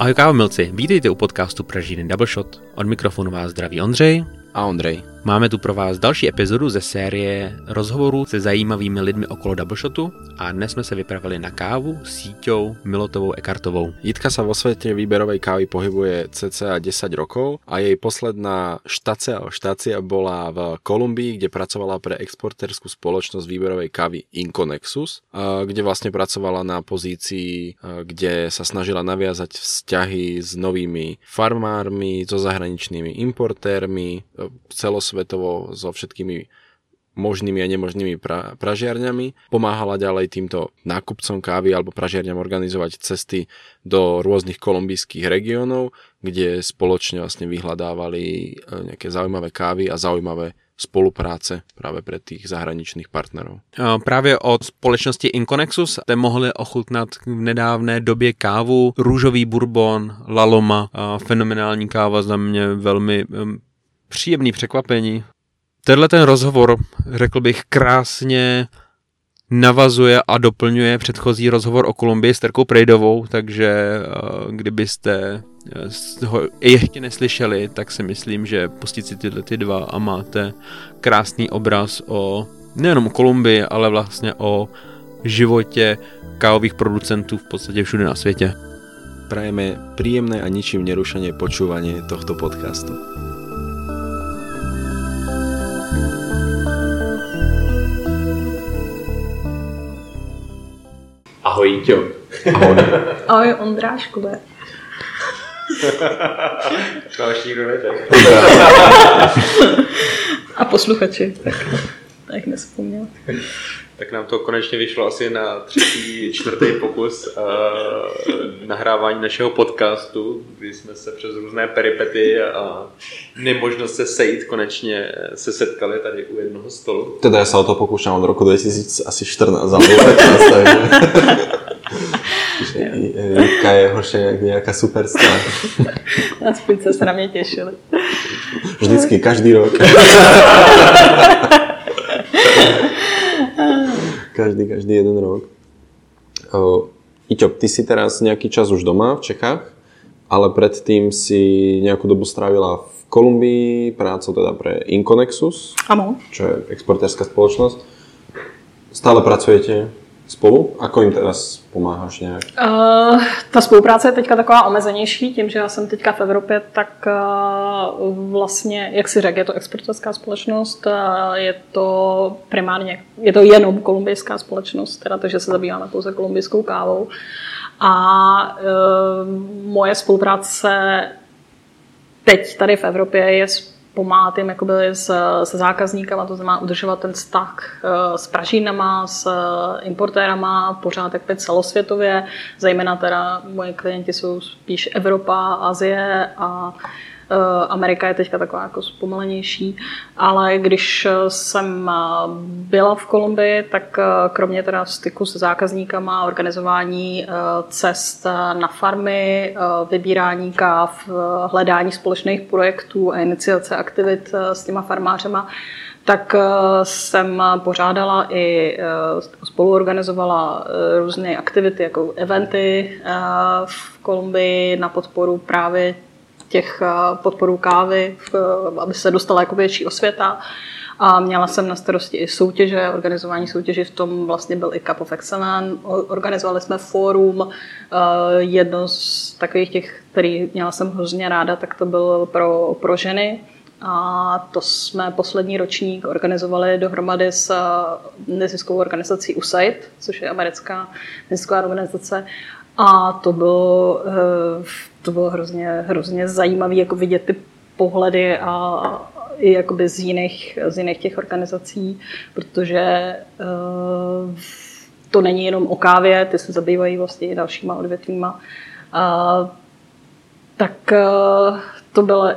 Ahoj kávomilci, vítejte u podcastu Pražiny Double Shot. Od mikrofonu vás zdraví Ondřej a Ondřej. Máme tu pro vás další epizodu ze série rozhovorů se zajímavými lidmi okolo Doubleshotu a dnes jsme se vypravili na kávu s síťou Milotovou Ekartovou. Jitka sa vo svete výberovej kávy pohybuje cca 10 rokov a jej posledná štácia, štácia bola v Kolumbii, kde pracovala pre exporterskú spoločnosť výberovej kávy Inconexus, kde vlastne pracovala na pozícii, kde sa snažila naviazať vzťahy s novými farmármi, so zahraničnými importérmi, celos celosvetovo so všetkými možnými a nemožnými pra, pražiarňami. Pomáhala ďalej týmto nákupcom kávy alebo pražiarňam organizovať cesty do rôznych kolumbijských regiónov, kde spoločne vlastne vyhľadávali e, nejaké zaujímavé kávy a zaujímavé spolupráce právě pre tých zahraničných partnerů. Právě od společnosti Inconexus jste mohli ochutnat v nedávné době kávu, růžový bourbon, laloma, fenomenální káva za mě velmi příjemný překvapení. Tenhle ten rozhovor, řekl bych, krásně navazuje a doplňuje předchozí rozhovor o Kolumbii s Terkou Prejdovou, takže eh, kdybyste eh, ho ještě neslyšeli, tak si myslím, že pustit si tyhle ty dva a máte krásný obraz o nejenom Kolumbii, ale vlastně o životě kávových producentů v podstatě všude na světě. Prajeme príjemné a ničím nerušené počúvanie tohto podcastu. Ahoj, Jíťo. Ahoj. Ahoj, ještě nikdo A posluchači, tak, tak nespomněl tak nám to konečně vyšlo asi na třetí, čtvrtý pokus uh, nahrávání našeho podcastu, kdy jsme se přes různé peripety a nemožnost se sejít konečně se setkali tady u jednoho stolu. Teda já se o to pokoušám od roku 2014, ale 15, Jitka je horší jak nějaká superstar. Aspoň se na mě těšili. Vždycky, každý rok. každý, každý jeden rok. Uh, Iťo, ty si teraz nejaký čas už doma v Čechách, ale predtým si nejakú dobu strávila v Kolumbii, prácou teda pre Inconexus, ano. čo je exportérská spoločnosť. Stále pracujete spolu? Ako jim teraz pomáháš nějak? Uh, ta spolupráce je teďka taková omezenější, tím, že já jsem teďka v Evropě, tak uh, vlastně, jak si řekl, je to exportovská společnost, uh, je to primárně, je to jenom kolumbijská společnost, teda to, že se zabýváme pouze kolumbijskou kávou. A uh, moje spolupráce teď tady v Evropě je pomáhat jim jakoby s, se zákazníkama, to znamená udržovat ten vztah eh, s pražínama, s eh, importérama, pořád jak celosvětově, zejména teda moje klienti jsou spíš Evropa, Azie a Amerika je teďka taková jako zpomalenější, ale když jsem eh, byla v Kolumbii, tak eh, kromě teda styku se zákazníkama, organizování cest na farmy, vybírání káv, hledání společných projektů a iniciace aktivit s těma farmářema, tak jsem pořádala i spoluorganizovala různé aktivity jako eventy v Kolumbii na podporu právě těch eh, podporů kávy, aby se dostala jako větší osvěta. A měla jsem na starosti i soutěže, organizování soutěži, v tom vlastně byl i Cup of Excellence. Organizovali jsme fórum, eh, jedno z takových těch, který měla jsem hrozně ráda, tak to byl pro, pro ženy. A to jsme poslední ročník organizovali dohromady s eh, neziskovou organizací USAID, což je americká nezisková organizace. A to bylo, eh, to bylo hrozně, hrozně zajímavé jako vidět ty pohledy a i jakoby z jiných, z jiných těch organizací, protože uh, to není jenom o kávě, ty se zabývají vlastně i dalšíma odvětvíma. Uh, tak uh, to bylo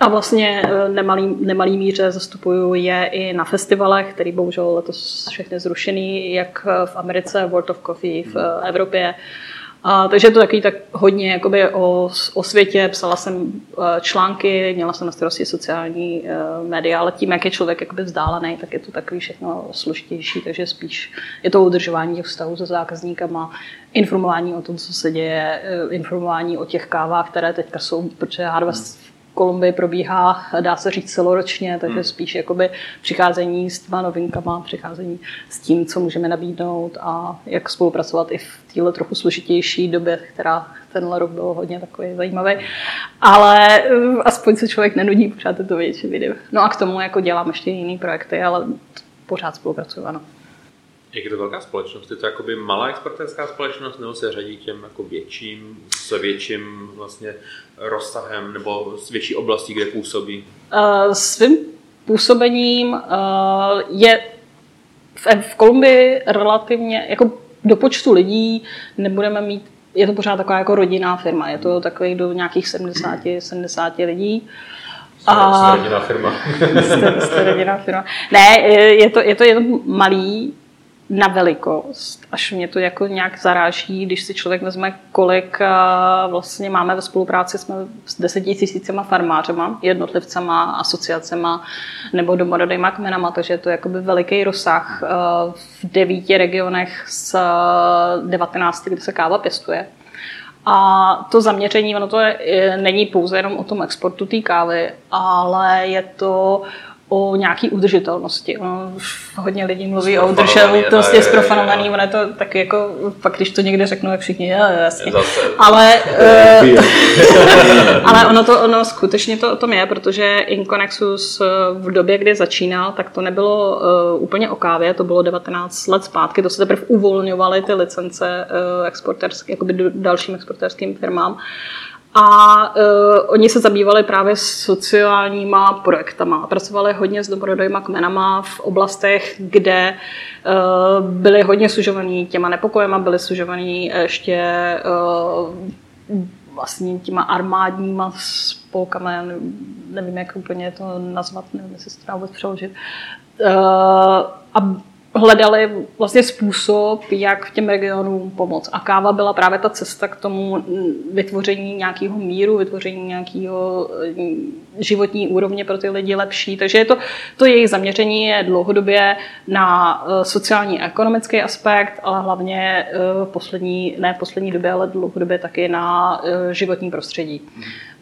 a vlastně nemalý, nemalý míře zastupuju je i na festivalech, který bohužel letos všechny zrušený, jak v Americe, World of Coffee v Evropě, A, takže to takový tak hodně jakoby o, o světě, psala jsem eh, články, měla jsem na starosti sociální uh, média, ale tím, jak je člověk jakoby vzdálený, tak je to takový všechno složitější, takže spíš je to udržování těch vztahů se zákazníkama, informování o tom, co se děje, informování o těch kávách, které teďka jsou, protože Harvest Kolumbii probíhá, dá se říct, celoročně, takže hmm. spíš jakoby přicházení s těma novinkama, přicházení s tím, co můžeme nabídnout a jak spolupracovat i v téhle trochu složitější době, která tenhle rok byl hodně takový zajímavý. Ale uh, aspoň se člověk nenudí pořád to větší video. No a k tomu jako dělám ještě jiné projekty, ale pořád spolupracuju, ano. Jak je to velká společnost? Je to jakoby malá exportérská společnost nebo se řadí těm jako větším, s větším vlastně rozsahem nebo s větší oblastí, kde působí? Uh, svým působením uh, je v, v Kolumbii relativně, jako do počtu lidí nebudeme mít, je to pořád taková jako rodinná firma, je to takový do nějakých 70, 70 lidí. A... Jste rodinná firma. jste, jste rodinná firma. Ne, je to, je to jenom malý, na velikost, až mě to jako nějak zaráží, když si člověk vezme, kolik vlastně máme ve spolupráci jsme s deseti tisícima farmářema, jednotlivcema, asociacema nebo domorodejma kmenama, takže je to jakoby veliký rozsah v devíti regionech z 19, kde se káva pěstuje. A to zaměření, ono to je, není pouze jenom o tom exportu té kávy, ale je to o nějaký udržitelnosti. Ono už hodně lidí mluví o udržitelnosti, je zprofanovaný, ono je to tak jako, pak když to někde řeknu, jak všichni, jo, jasně. Ale, uh, ale ono to, ono skutečně to o tom je, protože Inconexus eh, v době, kdy začínal, tak to nebylo uh, úplně o kávě, to bylo 19 let zpátky, to se teprve uvolňovaly ty licence uh, jakoby dalším exporterským firmám. A uh, oni se zabývali právě sociálníma projektama. Pracovali hodně s domorodojma kmenama v oblastech, kde uh, byli hodně sužovaní těma nepokojema, byli sužovaní ještě uh, vlastně těma armádníma spolkama, nevím, jak úplně to nazvat, nevím, jestli se to vůbec přeložit. Uh, a hledali vlastně způsob, jak těm regionům pomoct. A káva byla právě ta cesta k tomu vytvoření nějakého míru, vytvoření nějakého eh, životní úrovně pro ty lidi lepší. Takže je to, to jejich zaměření je dlouhodobě na eh, sociální a ekonomický aspekt, ale hlavně eh, poslední, ne v poslední době, ale dlouhodobě taky na životní prostředí.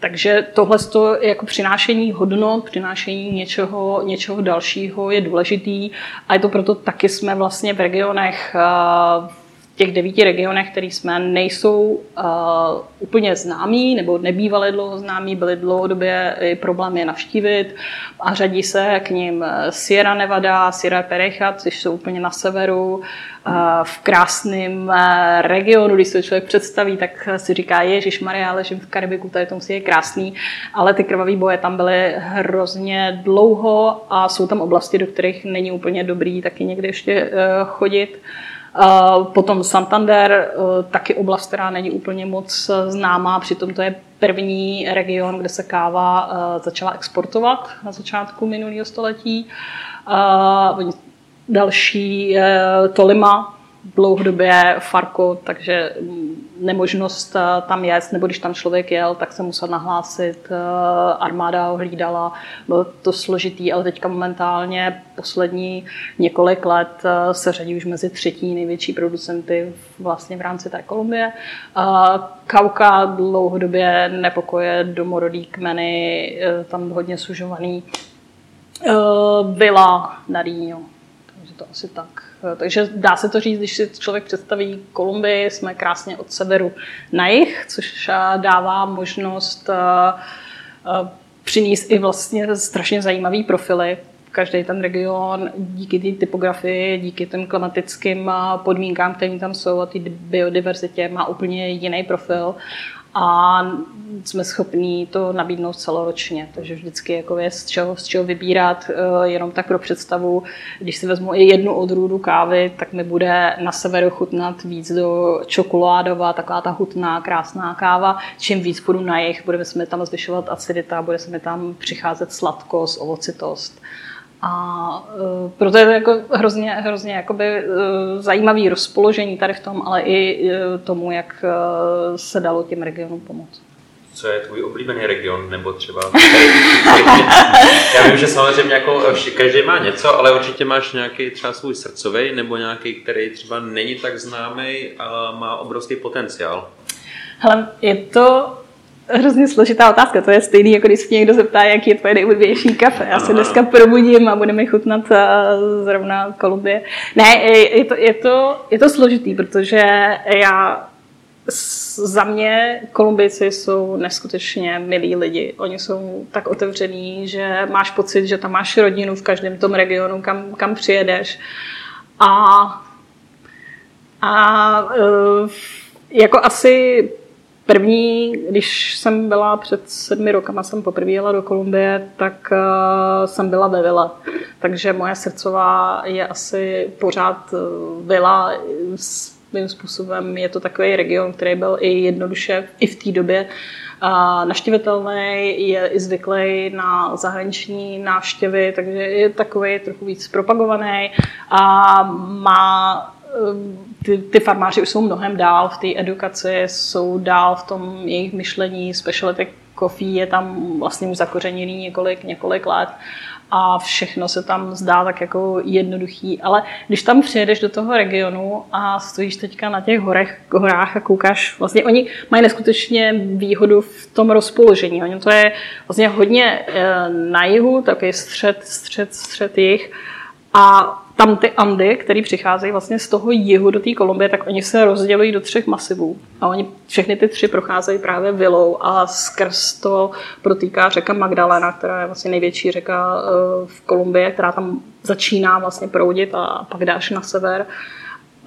Takže tohle jako přinášení hodnot, přinášení něčeho, něčeho dalšího je důležitý. A je to proto taky jsme vlastně v regionech těch devíti regionech, které jsme, nejsou uh, úplně známí nebo nebývaly dlouho známí, byly dlouhodobě i problémy navštívit a řadí se k ním Sierra Nevada, Sierra Perecha, což jsou úplně na severu, uh, v krásném regionu, když se člověk představí, tak si říká, Ježíš Maria, ležím v Karibiku, tady to musí je krásný, ale ty krvavé boje tam byly hrozně dlouho a jsou tam oblasti, do kterých není úplně dobrý taky někde ještě chodit. Potom Santander, eh, taky oblast, která není úplně moc známá, přitom to je první region, kde se káva eh, začala exportovat na začátku minulého století. Další je Tolima, dlouhodobě Farko, takže nemožnost eh, tam jet, nebo když tam člověk jel, tak se musel nahlásit, eh, armáda ho hlídala, bylo to složitý, ale teďka momentálně poslední několik let eh, se řadí už mezi třetí největší producenty vlastně v rámci té Kolumbie. Kauka dlouhodobě nepokoje domorodý kmeny, tam hodně sužovaný. Byla na Rýňo, takže to asi tak. Eh, takže dá se to říct, když si člověk představí Kolumbii, jsme krásně od severu na jih, což eh, dává možnost eh, přinést i vlastně strašně zajímavý profily. Každý ten region díky té typografii, díky těm klimatickým podmínkám, které tam jsou a té biodiverzitě má úplně jiný profil a jsme schopní to nabídnout celoročně. Takže vždycky jako je z čeho, z čeho vybírat, eh, jenom tak pro představu. Když si vezmu i jednu odrůdu kávy, tak mi bude na severu chutnat víc do čokoládová, taková ta hutná, krásná káva. Čím víc půjdu na jich, bude se mi tam zvyšovat acidita, bude se mi tam přicházet sladkost, ovocitost. A uh, proto je to jako hrozně, hrozně jakoby, uh, zajímavý rozpoložení tady v tom, ale i uh, tomu, jak uh, se dalo těm regionům pomoct. Co je tvůj oblíbený region, nebo třeba... Já vím, že samozřejmě jako každý má něco, ale určitě máš nějaký třeba svůj srdcový, nebo nějaký, který třeba není tak známý, ale má obrovský potenciál. Hele, je to hrozně složitá otázka. To je stejný, jako když se někdo zeptá, jaký je tvoje nejoblíbenější kafe. Já se dneska probudím a budeme chutnat eh, zrovna Kolumbie. Ne, je to, je, to, je to složitý, protože já za mě Kolumbijci jsou neskutečně milí lidi. Oni jsou tak otevření, že máš pocit, že tam máš rodinu v každém tom regionu, kam, kam přijedeš. A, a eh, jako asi První, když jsem byla před sedmi rokama, jsem poprvé jela do Kolumbie, tak uh, jsem byla ve vile. Takže moje srdcová je asi pořád uh, vila. Svým způsobem je to takový region, který byl i jednoduše i v té době uh, je i zvyklý na zahraniční návštěvy, takže je takový trochu víc propagovaný a má ty, ty farmáři už jsou mnohem dál v té edukaci, jsou dál v tom jejich myšlení, speciality coffee je tam vlastně už zakořeněný několik, několik let a všechno se tam zdá tak jako jednoduchý, ale když tam přijedeš do toho regionu a stojíš teďka na těch horech, horách a koukáš, vlastně oni mají neskutečně výhodu v tom rozpoložení. Oni to je vlastně hodně eh, na jihu, takový střed, střed, střed jich a tam ty Andy, které přicházejí vlastně z toho jihu do té Kolumbie, tak oni se rozdělují do třech masivů. A oni všechny ty tři procházejí právě vilou a skrz to protýká řeka Magdalena, která je vlastně největší řeka eh, v Kolumbii, která tam začíná vlastně proudit a pak dáš na sever.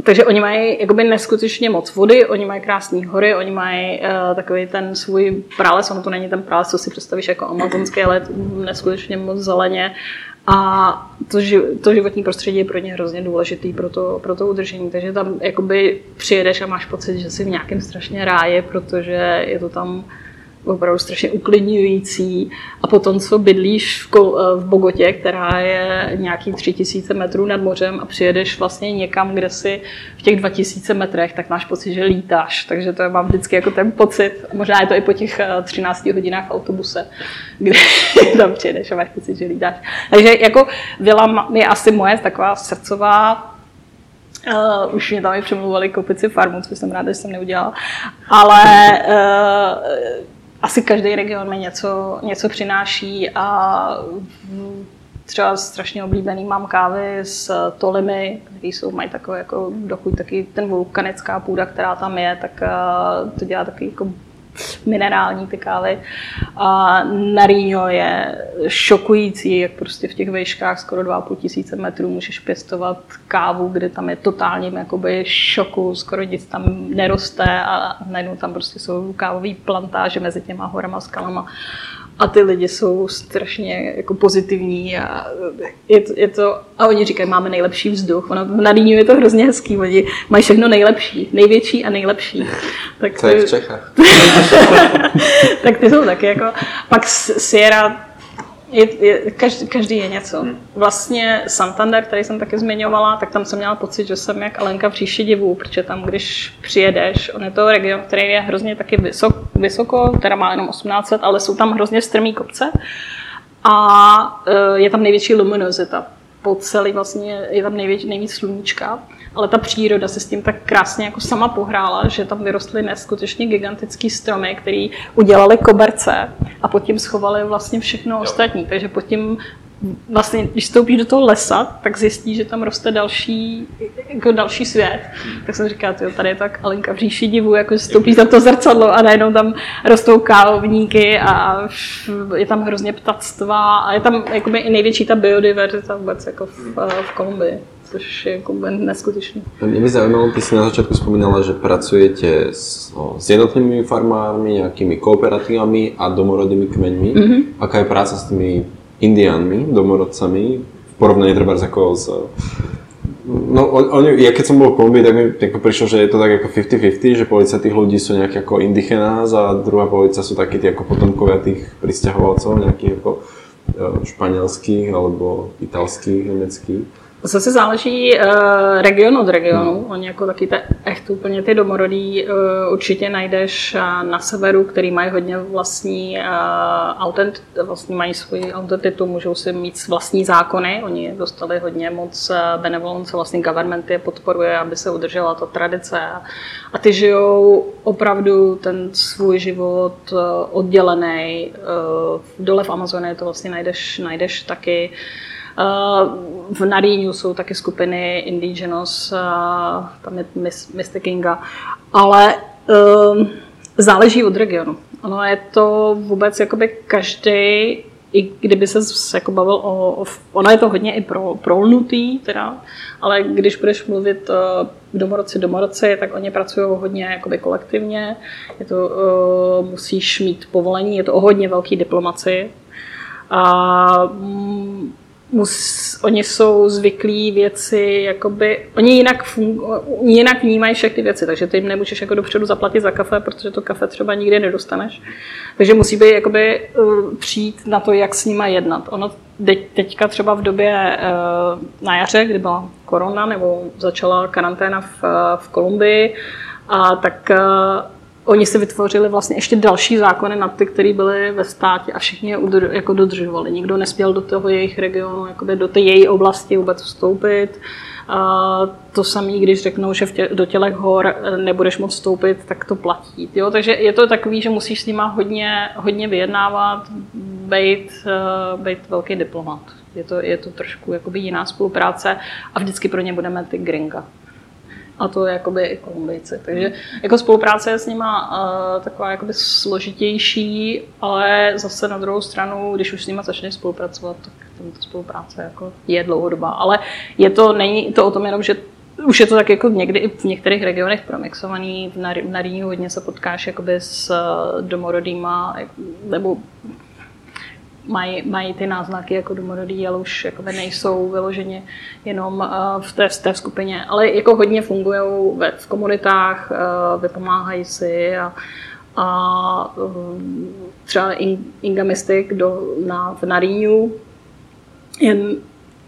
Takže oni mají jakoby neskutečně moc vody, oni mají krásné hory, oni mají uh, takový ten svůj prales, ono to není ten prales, co si představíš jako amazonský, ale neskutečně moc zeleně. A to, to životní prostředí je pro ně hrozně důležitý pro to, pro to udržení. Takže tam jakoby přijedeš a máš pocit, že jsi v nějakém strašně ráje, protože je to tam opravdu strašně uklidňující. A potom, co bydlíš v, eh, v Bogotě, která je nějaký 3000 metrů nad mořem a přijedeš vlastně někam, kde si v těch 2000 metrech, tak máš pocit, že lítáš. Takže to mám vždycky jako ten pocit. Možná je to i po těch 13 eh, hodinách v autobuse, kde tam přijedeš a máš pocit, že lítáš. Takže jako Vila je asi moje taková srdcová Uh, už mě tam i přemluvali kopici farmu, což jsem ráda, že jsem neudělala. Ale asi každý region mi něco, něco přináší a třeba strašně oblíbený mám kávy s tolimy, které jsou, mají takové jako dochuť taky ten vulkanická půda, která tam je, tak uh, to dělá takový jako minerální ty kávy. A Narino je šokující, jak prostě v těch vejškách skoro 2,5 tisíce metrů můžeš pěstovat kávu, kde tam je totálním jakoby šoku, skoro nic tam neroste a najednou tam prostě jsou kávové plantáže mezi těma horama, skalama a ty lidi jsou strašně jako pozitivní a je to, je to a oni říkají, máme nejlepší vzduch. Ono, v Nadýňu je to hrozně hezký, oni mají všechno nejlepší, největší a nejlepší. Tak to je v Čechách. tak ty jsou taky jako, pak Sierra je, je, každý, každý je něco. Vlastně Santander, který jsem taky zmiňovala, tak tam jsem měla pocit, že jsem jak Alenka v říši divů, protože tam, když přijedeš, on je to region, který je hrozně taky vysok, vysoko, teda má jenom 1800, ale jsou tam hrozně strmý kopce a e, je tam největší luminozita. Po celý vlastně je tam největší, nejvíc sluníčka ale ta příroda se s tím tak krásně jako sama pohrála, že tam vyrostly neskutečně gigantický stromy, který udělali koberce a pod tím schovali vlastně všechno ostatní. Takže pod tím vlastně, když stoupíš do toho lesa, tak zjistíš, že tam roste další, jako další svět. Tak jsem říkala, tyjo, tady je tak Alenka v říši divu, jako stoupíš za to zrcadlo a najednou tam rostou kávovníky a je tam hrozně ptactva a je tam jakoby i největší ta biodiverzita vůbec jako v, v Kolumbii což je jako neskutečné. Mě by zajímalo, ty si na začátku vzpomínala, že pracujete s, no, s jednotlivými farmármi, nějakými kooperatívami a domorodými kmeňmi. Mm-hmm. Aká je práca s tými indiánmi, domorodcami, v porovnaní třeba jako s No, oni, ja keď som bol v Kolumbii, tak mi jako prišlo, že je to tak ako 50-50, že polovica tých ľudí sú nejakí ako indigenás a druhá polovica sú takí tí ako potomkovia tých pristahovalcov, nejakých ako španělských alebo italských, německých. Zase záleží uh, region od regionu. Hmm. Oni jako taky te, echt úplně ty domorodí uh, určitě najdeš uh, na severu, který mají hodně vlastní uh, autent, vlastní mají svoji autentitu, můžou si mít vlastní zákony. Oni dostali hodně moc benevolence, vlastně government je podporuje, aby se udržela ta tradice. A, a ty žijou opravdu ten svůj život uh, oddělený. Uh, dole v Amazonii to vlastně najdeš, najdeš taky. Uh, v Naríňu jsou taky skupiny Indigenous, tam je Mr. Kinga, ale um, záleží od regionu. Ono je to vůbec jakoby každý i kdyby se jako bavil o, ono je to hodně i pro, prolnutý, teda, ale když budeš mluvit uh, domorodci domorodci, tak oni pracují hodně jakoby kolektivně, je to, uh, musíš mít povolení, je to o hodně velký diplomaci. A um, mus, oni jsou zvyklí věci, jakoby, oni jinak, fungu, jinak vnímají všechny věci, takže ty jim nemůžeš jako dopředu zaplatit za kafe, protože to kafe třeba nikdy nedostaneš. Takže musí být jakoby, uh, přijít na to, jak s nima jednat. Ono teďka třeba v době uh, na jaře, kdy byla korona nebo začala karanténa v, uh, v Kolumbii, a tak oni si vytvořili vlastně ještě další zákony na ty, které byly ve státě a všichni je udr- jako dodržovali. Nikdo nesměl do toho jejich regionu, jakoby do té její oblasti vůbec vstoupit. A to samé, když řeknou, že tě, do tělech hor nebudeš moct vstoupit, tak to platí. Jo? Takže je to takový, že musíš s nima hodně, hodně vyjednávat, být, uh, být velký diplomat. Je to, je to trošku jakoby jiná spolupráce a vždycky pro ně budeme ty gringa a to jakoby i Kolumbijci. Takže jako spolupráce je s nima uh, taková jakoby složitější, ale zase na druhou stranu, když už s nima začneš spolupracovat, tak ta spolupráce jako je dlouhodobá. Ale je to, není to o tom jenom, že už je to tak jako někdy i v některých regionech promixovaný. V, na hodně se potkáš jakoby s uh, domorodýma, nebo mají, mají ty náznaky jako domorodý, ale už jakoby nejsou vyloženě jenom uh, v té, v té skupině, ale jako hodně fungují v komunitách, uh, vypomáhají si a, a um, třeba Inga Mystic do, na, v Naríňu jen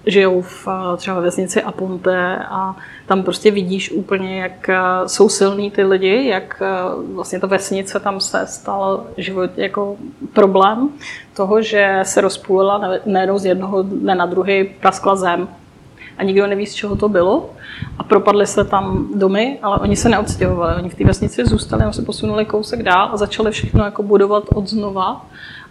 žijou v, třeba ve vesnici Aponte a tam prostě vidíš úplně, jak eh, jsou silní ty lidi, jak eh, vlastně ta vesnice tam se stal život jako problém toho, že se rozpůlila najednou z jednoho dne na druhý praskla zem a nikdo neví, z čeho to bylo. A propadly se tam domy, ale oni se neodstěhovali. Oni v té vesnici zůstali, oni se posunuli kousek dál a začali všechno jako budovat od znova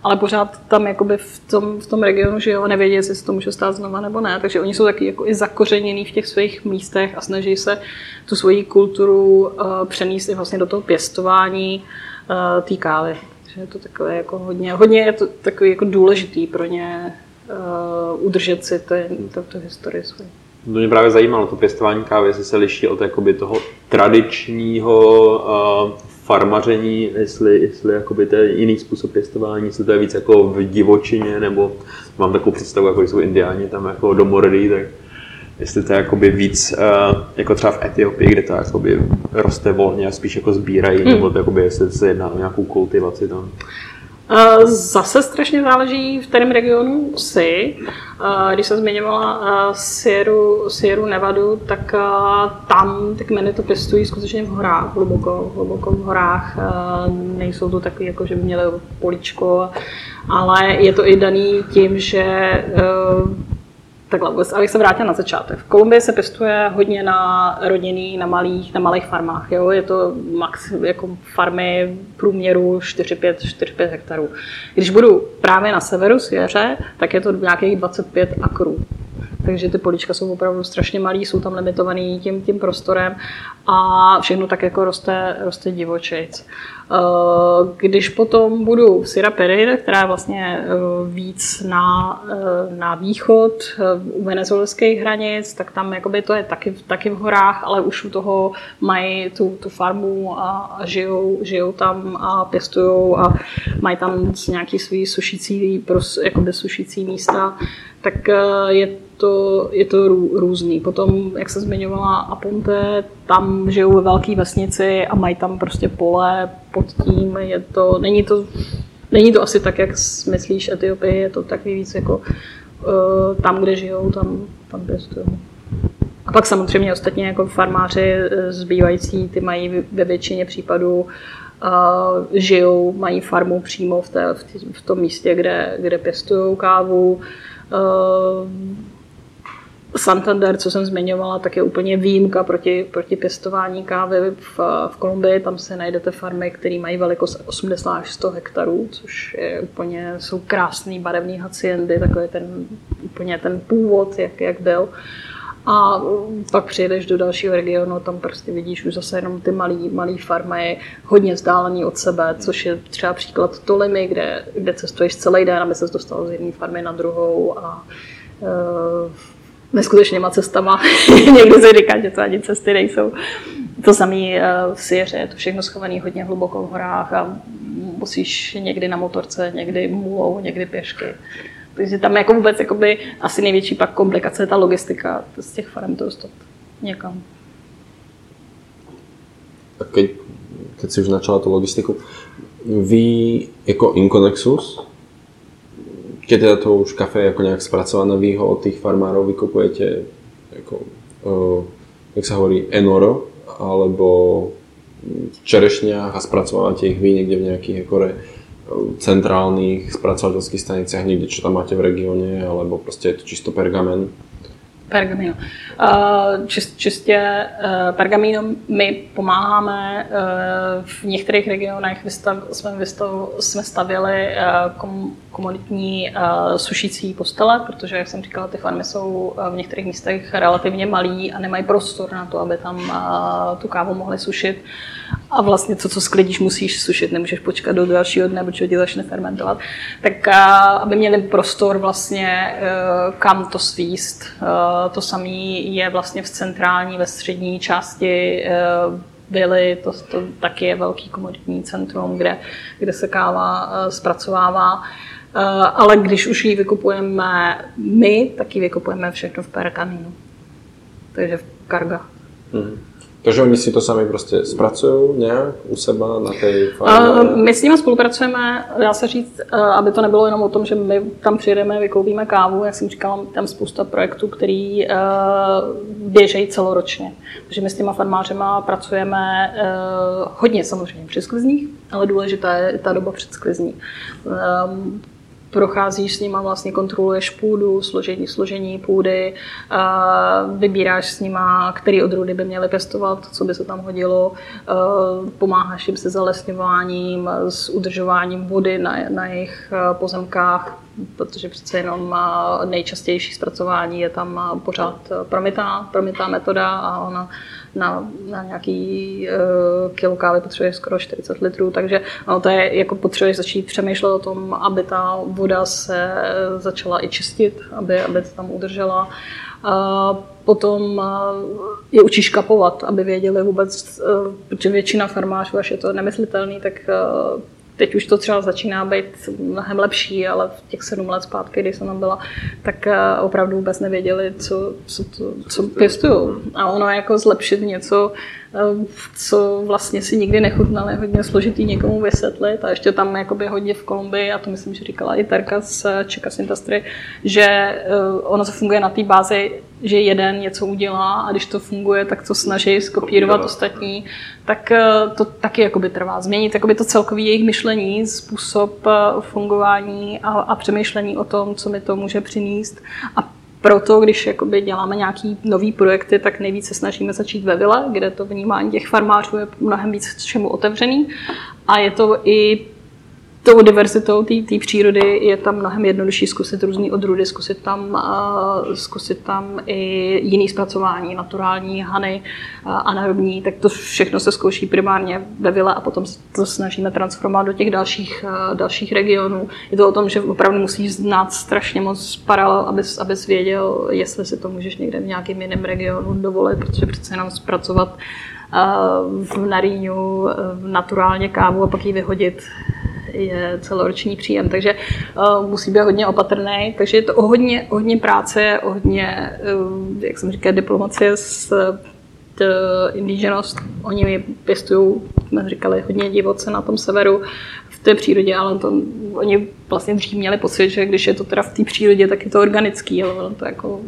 ale pořád tam jakoby v tom, v tom regionu jo, nevědí, jestli se to může stát znova nebo ne. Takže oni jsou taky jako i zakořenění v těch svých místech a snaží se tu svoji kulturu uh, přenést i vlastně do toho pěstování uh, té kávy. Takže je to takové jako hodně, hodně je to takový jako důležitý pro ně uh, udržet si tu historii svoji. To mě právě zajímalo, to pěstování kávy, jestli se liší od jakoby toho tradičního uh, farmaření, jestli, jestli jakoby to je jiný způsob pěstování, jestli to je víc jako v divočině, nebo mám takovou představu, jako jsou indiáni tam jako domorodí, tak jestli to je jakoby víc, uh, jako třeba v Etiopii, kde to jakoby roste volně a spíš jako sbírají, hmm. nebo to jakoby, jestli se jedná o nějakou kultivaci tam. Zase strašně záleží, v kterém regionu jsi. Když jsem zmiňovala Sierra, Sierra Nevadu, tak tam ty kmeny to pěstují skutečně v horách, hluboko, hluboko v horách. Nejsou to takový, jako že by měli poličko, ale je to i daný tím, že Takhle vůbec, abych se vrátila na začátek. V Kolumbii se pěstuje hodně na rodinný, na malých, na malých farmách. Jo? Je to max jako farmy průměru 4-5 hektarů. Když budu právě na severu Svěře, tak je to nějakých 25 akrů takže ty políčka jsou opravdu strašně malý, jsou tam limitovaný tím, tím prostorem a všechno tak jako roste, roste divočejc. Eh, když potom budu v Sierra Pereira, která je vlastně eh, víc na, eh, na východ u venezuelských hranic, tak tam jakoby to je taky, taky v horách, ale už u toho mají tu, tu farmu a, a žijou, žijou tam a pěstují a mají tam nějaký svý sušící, jakoby sušící místa, tak je to, je to rů, různý. Potom, jak se zmiňovala Aponte, tam žijou ve velké vesnici a mají tam prostě pole pod tím. Je to, není to není to asi tak, jak myslíš Etiopii, je to takový víc jako uh, tam, kde žijou, tam, tam pěstují. A pak samozřejmě ostatně jako farmáři zbývající, ty mají ve většině případů uh, žijou, mají farmu přímo v, té, v tom místě, kde, kde pěstují kávu. Uh, Santander, co jsem zmiňovala, tak je úplně výjimka proti, proti pěstování kávy v, v Kolumbii. Tam se najdete farmy, které mají velikost 80 až 100 hektarů, což je úplně, jsou krásný barevný haciendy, takový ten, úplně ten původ, jak, jak byl. A pak přijedeš do dalšího regionu, tam prostě vidíš už zase jenom ty malý, malý farmy, hodně vzdálený od sebe, což je třeba příklad Tolimy, kde, kde cestuješ celý den, aby se dostal z jedné farmy na druhou a uh, neskutečnýma cestama. Někdy se říká, že to ani cesty nejsou. To samé uh, v Sieře, je to všechno schované hodně hluboko v horách a musíš někdy na motorce, někdy můlou, někdy pěšky. Takže tam jako vůbec jakoby, asi největší pak komplikace je ta logistika z těch farem to dostat někam. A keď, keď si už načala tu logistiku, vy jako Inconexus, keď teda to už kafe jako nějak zpracované, vy ho od těch farmárov vykupujete jako, uh, jak se hovorí, enoro, alebo v čerešňách a zpracovávate ich vy někde v nějakých jako re, centrálnych spracovateľských staniciach, niekde, čo tam máte v regióne, alebo proste je to čisto pergamen? Pergamino. Čist, čistě e, pergamino my pomáháme. E, v některých regionech vystav, jsme, vystav, jsme stavili kom, komunitní sušící postele, protože, jak jsem říkala, ty farmy jsou v některých místech relativně malý a nemají prostor na to, aby tam tu kávu mohli sušit. A vlastně to, co sklidíš, musíš sušit, nemůžeš počkat do dalšího dne, protože ti začne fermentovat. Tak aby měli prostor vlastně, kam to svíst, to samé je vlastně v centrální, ve střední části byly, eh, to, to taky je velký komoditní centrum, kde, kde se káva zpracovává. Ale když už ji vykupujeme my, tak ji vykupujeme všechno v perkamínu. Takže v karga. Mm. Takže oni si to sami prostě zpracují nějak u sebe na té farmě? My s nimi spolupracujeme, dá se říct, aby to nebylo jenom o tom, že my tam přijedeme, vykoupíme kávu, jak jsem říkala, tam spousta projektů, který běžejí celoročně. Takže my s těma farmářema pracujeme hodně samozřejmě při sklizních, ale důležitá je ta doba před sklizní procházíš s nima, vlastně kontroluješ půdu, složení, složení půdy, vybíráš s nima, který odrůdy by měly pěstovat, co by se tam hodilo, pomáháš jim se zalesňováním, s udržováním vody na, na jejich pozemkách, protože přece jenom nejčastější zpracování je tam pořád promitá, promitá metoda a ona na, na nějaký uh, kilo kávy potřebuješ skoro 40 litrů, takže no, to je jako potřebuješ začít přemýšlet o tom, aby ta voda se začala i čistit, aby, aby se tam udržela. A potom je učíš kapovat, aby věděli vůbec, protože většina farmářů, až je to nemyslitelný, tak Teď už to třeba začíná být mnohem lepší, ale v těch sedm let zpátky, kdy jsem tam byla, tak eh, opravdu vůbec nevěděli, co, co, to, co pěstují. A ono jako zlepšit něco, co vlastně si nikdy nechutnali, hodně složitý někomu vysvětlit. A ještě tam jakoby hodně v Kolumbii, a to myslím, že říkala i Terka z Čekas Industry, že eh, ono to funguje na té bázi, že jeden něco udělá a když to funguje, tak to snaží skopírovat ostatní, tak eh, to taky jakoby trvá. Změnit jakoby to celkový jejich myšlení, způsob eh, fungování a, a přemýšlení o tom, co mi to může přinést. A proto, když jakoby děláme nějaký nový projekty, tak nejvíce snažíme začít ve vile, kde to vnímání těch farmářů je mnohem víc čemu otevřený. A je to i tou diverzitou té přírody je tam mnohem jednodušší zkusit různé odrůdy, zkusit tam, zkusit tam i jiný zpracování, naturální hany, uh, anaerobní, tak to všechno se zkouší primárně ve vile a potom to snažíme transformovat do těch dalších, dalších regionů. Je to o tom, že opravdu musíš znát strašně moc paralel, abys, abys věděl, jestli si to můžeš někde v nějakém jiném regionu dovolit, protože přece jenom zpracovat v Naríňu naturálně kávu a pak ji vyhodit je celoroční příjem, takže uh, musí být hodně opatrný. Takže je to o hodně, o hodně práce, o hodně, uh, jak jsem říkal, diplomacie s indigenost. Oni pěstují, jsme říkali, hodně divoce na tom severu. V té přírodě, ale to, oni vlastně dřív měli pocit, že když je to teda v té přírodě, tak je to organický, ale ono to jako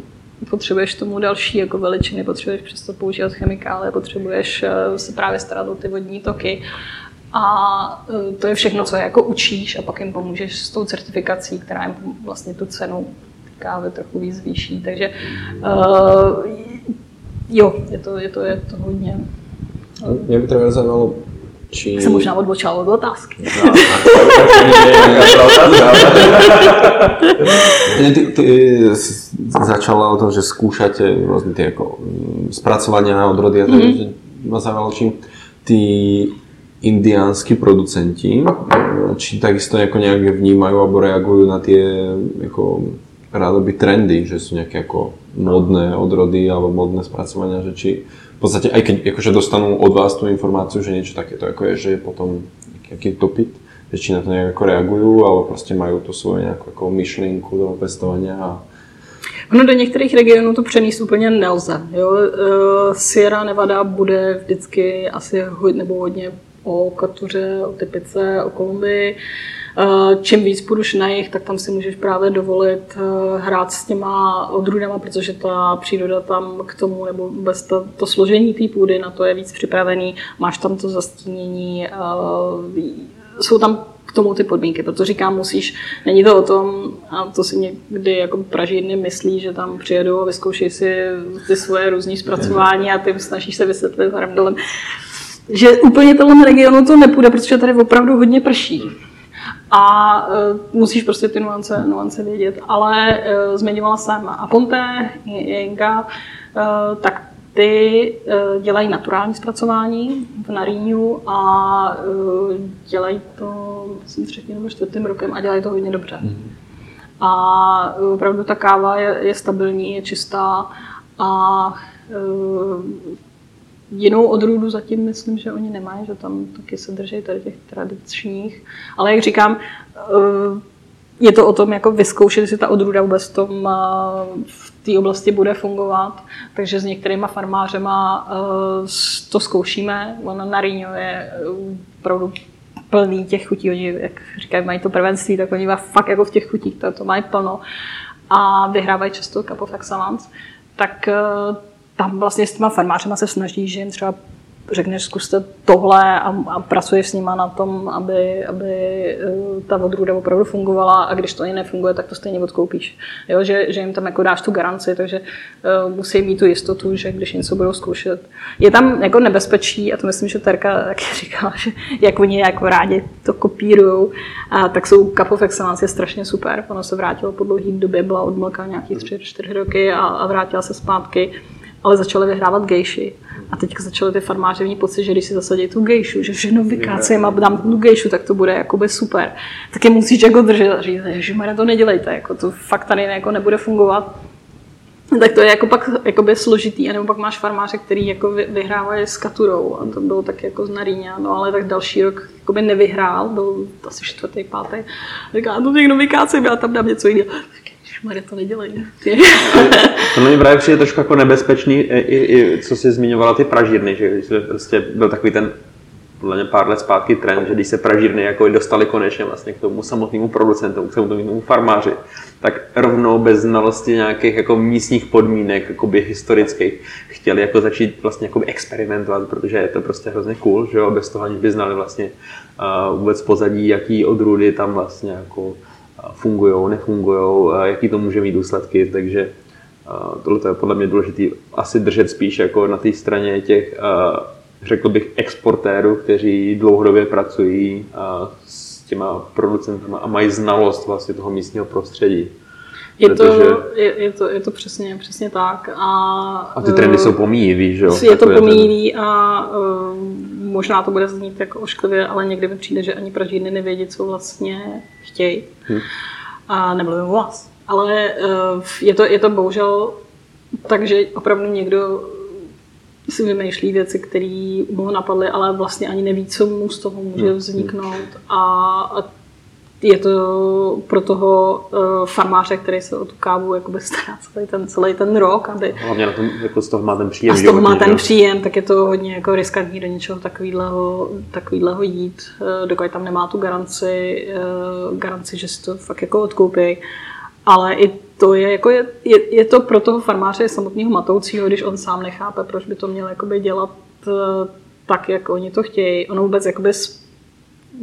potřebuješ tomu další jako veličiny, potřebuješ přesto používat chemikálie, potřebuješ eh, se právě starat o ty vodní toky. A eh, to je všechno, co je jako učíš a pak jim pomůžeš s tou certifikací, která jim vlastně tu cenu kávy trochu víc zvýší. Takže uh, jo, je to, je to, je to hodně. Mě by třeba zajímalo, či... Jsem možná odbočila od otázky. ty, ty, ty začala o tom, že skúšate rôzne tie ako mm, spracovania odrody a tak, mm-hmm. ma zaujímalo, či tí indiánsky producenti, či takisto nejako nejak vnímajú alebo reagujú na tie ako rádoby trendy, že sú nejaké ako modné odrody alebo modné spracovania, že či v podstate aj keď akože dostanú od vás tú informáciu, že niečo takéto ako je, že je potom nejaký dopyt, že či na to nejak ako reagujú, alebo prostě majú tu svoju nějakou jako myšlenku toho pestovania a Ono do některých regionů to přenést úplně nelze. Jo? Eh, Sierra Nevada bude vždycky asi hodně, nebo hodně o katuře, o typice, o Kolumbii. Eh, čím víc půjdeš na jich, tak tam si můžeš právě dovolit eh, hrát s těma odrůdama, protože ta příroda tam k tomu, nebo vůbec to, to složení té půdy na to je víc připravený. Máš tam to zastínění, jsou tam k tomu ty podmínky, protože říkám, musíš, není to o tom, a to si někdy jako pražírny myslí, že tam přijedou a vyzkouší si ty svoje různé zpracování a ty snažíš se vysvětlit Harmdolem, že úplně tohle regionu to nepůjde, protože tady opravdu hodně prší. A uh, musíš prostě ty nuance, nuance vědět. Ale uh, zmiňovala jsem Aponte, Jenga, uh, tak ty uh, dělají naturální zpracování v Naríňu a uh, dělají to, myslím, třetím nebo čtvrtým rokem a dělají to hodně dobře. Mm. A opravdu ta káva je, je stabilní, je čistá a uh, jinou odrůdu zatím myslím, že oni nemají, že tam taky se drží tady těch tradičních. Ale jak říkám, uh, je to o tom jako vyzkoušet, jestli ta odrůda vůbec v tom v té oblasti bude fungovat. Takže s některýma farmářema uh, to zkoušíme. Ono na Rýňo je opravdu plný těch chutí. Oni, jak říkají, mají to prvenství, tak oni fakt jako v těch chutích to, to mají plno. A vyhrávají často Cup of Excellence. Tak tam vlastně s těma farmářema se snaží, že jim třeba řekneš, zkuste tohle a, a pracuješ s nima na tom, aby, aby eh, ta odrůda opravdu fungovala a když to ani nefunguje, tak to stejně odkoupíš. Jo, že, že jim tam jako dáš tu garanci, takže uh, musí mít tu jistotu, že když něco budou zkoušet. Je tam jako nebezpečí, a to myslím, že Terka taky říkala, že jak oni jako rádi to kopírují, a tak jsou Cup of Excellence je strašně super. Ono se vrátilo po dlouhé době, byla odmlka nějakých 3-4 roky a, a vrátila se zpátky ale začaly vyhrávat gejši. A teď začaly ty farmáři mít pocit, že když si zasadí tu gejšu, že všechno vykácím a dám tu gejšu, tak to bude jakoby super. Tak je musíš jako držet a říct, že to nedělejte, jako to fakt tady jako nebude fungovat. Tak to je jako pak jakoby složitý, a nebo pak máš farmáře, který jako vyhrávají s Katurou a to bylo tak jako z Naríňa, no ale tak další rok jakoby nevyhrál, byl asi čtvrtý, pátý. Říká, no někdo vykácím, já tam dám něco jiného. Maria, to nedělají. to mi právě přijde trošku jako nebezpečný, i, i, co jsi zmiňovala ty pražírny, že prostě byl takový ten podle mě pár let zpátky trend, že když se pražírny jako dostali konečně vlastně k tomu samotnému producentu, k tomu farmáři, tak rovnou bez znalosti nějakých jako místních podmínek, jakoby historických, chtěli jako začít vlastně jako experimentovat, protože je to prostě hrozně cool, že jo, bez toho aniž by znali vlastně uh, vůbec pozadí, jaký odrůdy tam vlastně jako fungují, nefungují, jaký to může mít důsledky, takže tohle je podle mě důležité asi držet spíš jako na té straně těch, řekl bych, exportérů, kteří dlouhodobě pracují s těma producentama a mají znalost vlastně toho místního prostředí. Je, Protože... to, je, je, to, je to přesně, přesně tak. A, a ty trendy uh, jsou pomíjivý, že jo? Je to pomíjivý a uh, možná to bude znít jako ošklivě, ale někdy mi přijde, že ani Pražíny nevědí, co vlastně chtějí. Hmm. A nemluvím o vás. Ale uh, je, to, je to bohužel tak, že opravdu někdo si vymýšlí věci, které mu napadly, ale vlastně ani neví, co mu z toho může hmm. vzniknout. A, a je to pro toho uh, farmáře, který se o tu kávu jakoby stará celý ten, celý ten rok, aby... Hlavně na tom, jako z toho má ten příjem. A z toho má ten příjem, tak je to hodně jako riskantní do něčeho takového, takového jít, uh, dokud tam nemá tu garanci, uh, garanci, že si to fakt jako odkoupí. Ale i to je, jako je, je, je to pro toho farmáře samotného matoucího, když on sám nechápe, proč by to měl jakoby dělat tak, jak oni to chtějí. Ono vůbec jakoby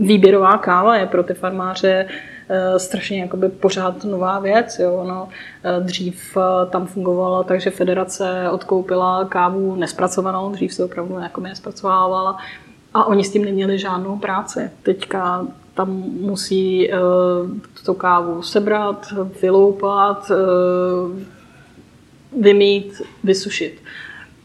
výběrová káva je pro ty farmáře eh, strašně jakoby pořád nová věc. Jo. Ono eh, dřív eh, tam fungovalo takže federace odkoupila kávu nespracovanou, dřív se opravdu nespracovávala a oni s tím neměli žádnou práci. Teďka tam musí uh, tu kávu sebrat, vyloupat, uh, vymít, vysušit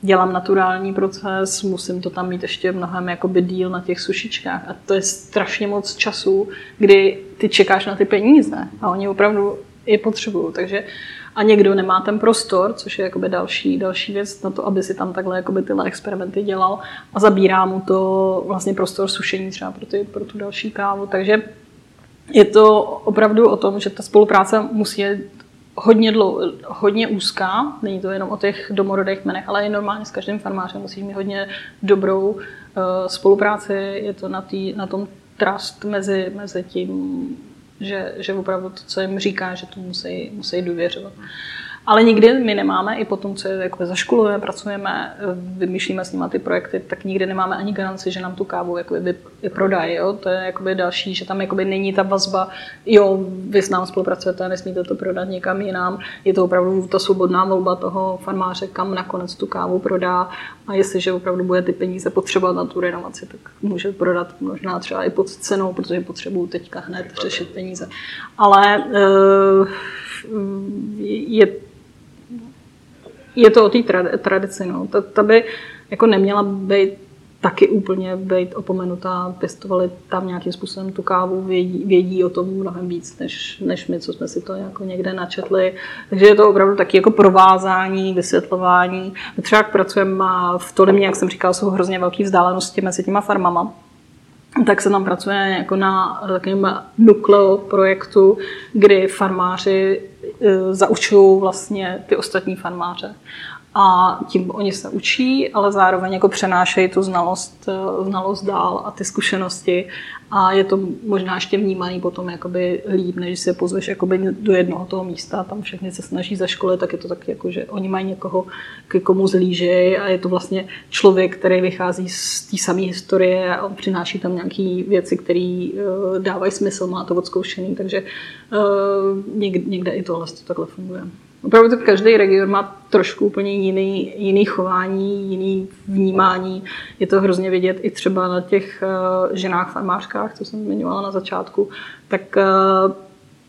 dělám naturální proces, musím to tam mít ještě mnohem jakoby díl na těch sušičkách. A to je strašně moc času, kdy ty čekáš na ty peníze. A oni opravdu je potřebují, takže a někdo nemá ten prostor, což je jakoby další, další věc na to, aby si tam takhle jakoby tyhle experimenty dělal. A zabírá mu to vlastně prostor sušení třeba pro, ty, pro tu další kávu, takže je to opravdu o tom, že ta spolupráce musí hodně, dlou, hodně úzká, není to jenom o těch domorodých kmenech, ale i normálně s každým farmářem musí mít hodně dobrou uh, spolupráci, je to na, tý, na tom trust mezi, mezi tím, že, že opravdu to, co jim říká, že to musí, musí důvěřovat. Ale nikdy my nemáme, i potom, co je jako zaškolujeme, pracujeme, vymýšlíme s nimi ty projekty, tak nikdy nemáme ani garanci, že nám tu kávu jakoby prodají. Jo? To je jakoby další, že tam jakoby není ta vazba, jo, vy s námi spolupracujete, nesmíte to prodat někam jinam. Je to opravdu ta svobodná volba toho farmáře, kam nakonec tu kávu prodá. A jestliže opravdu bude ty peníze potřebovat na tu renovaci, tak může prodat možná třeba i pod cenou, protože potřebuju teďka hned řešit peníze. Ale uh, je je to o té tradici. No. Ta, ta by jako neměla být taky úplně být opomenutá, pěstovali tam nějakým způsobem tu kávu, vědí, vědí o tom mnohem víc, než, než my, co jsme si to jako někde načetli. Takže je to opravdu taky jako provázání, vysvětlování. My třeba jak pracujeme v Tolimě, jak jsem říkal, jsou hrozně velké vzdálenosti mezi těma farmama tak se tam pracuje jako na takovém nukleo projektu, kdy farmáři zaučují vlastně ty ostatní farmáře a tím oni se učí, ale zároveň jako přenášejí tu znalost, eh, znalost dál a ty zkušenosti a je to možná ještě vnímaný potom jakoby líp, než si pozveš jakoby do jednoho toho místa, tam všechny se snaží za školy, tak je to tak jako, že oni mají někoho, k komu zlížejí a je to vlastně člověk, který vychází z té samé historie a on přináší tam nějaké věci, které uh, dávají smysl, má to odzkoušený, takže uh, někde, někde i tohle to takhle funguje. Opravdu každý region má trošku úplně jiný, jiný chování, jiný vnímání. Je to hrozně vidět i třeba na těch uh, ženách farmářkách, co jsem zmiňovala na začátku, tak uh,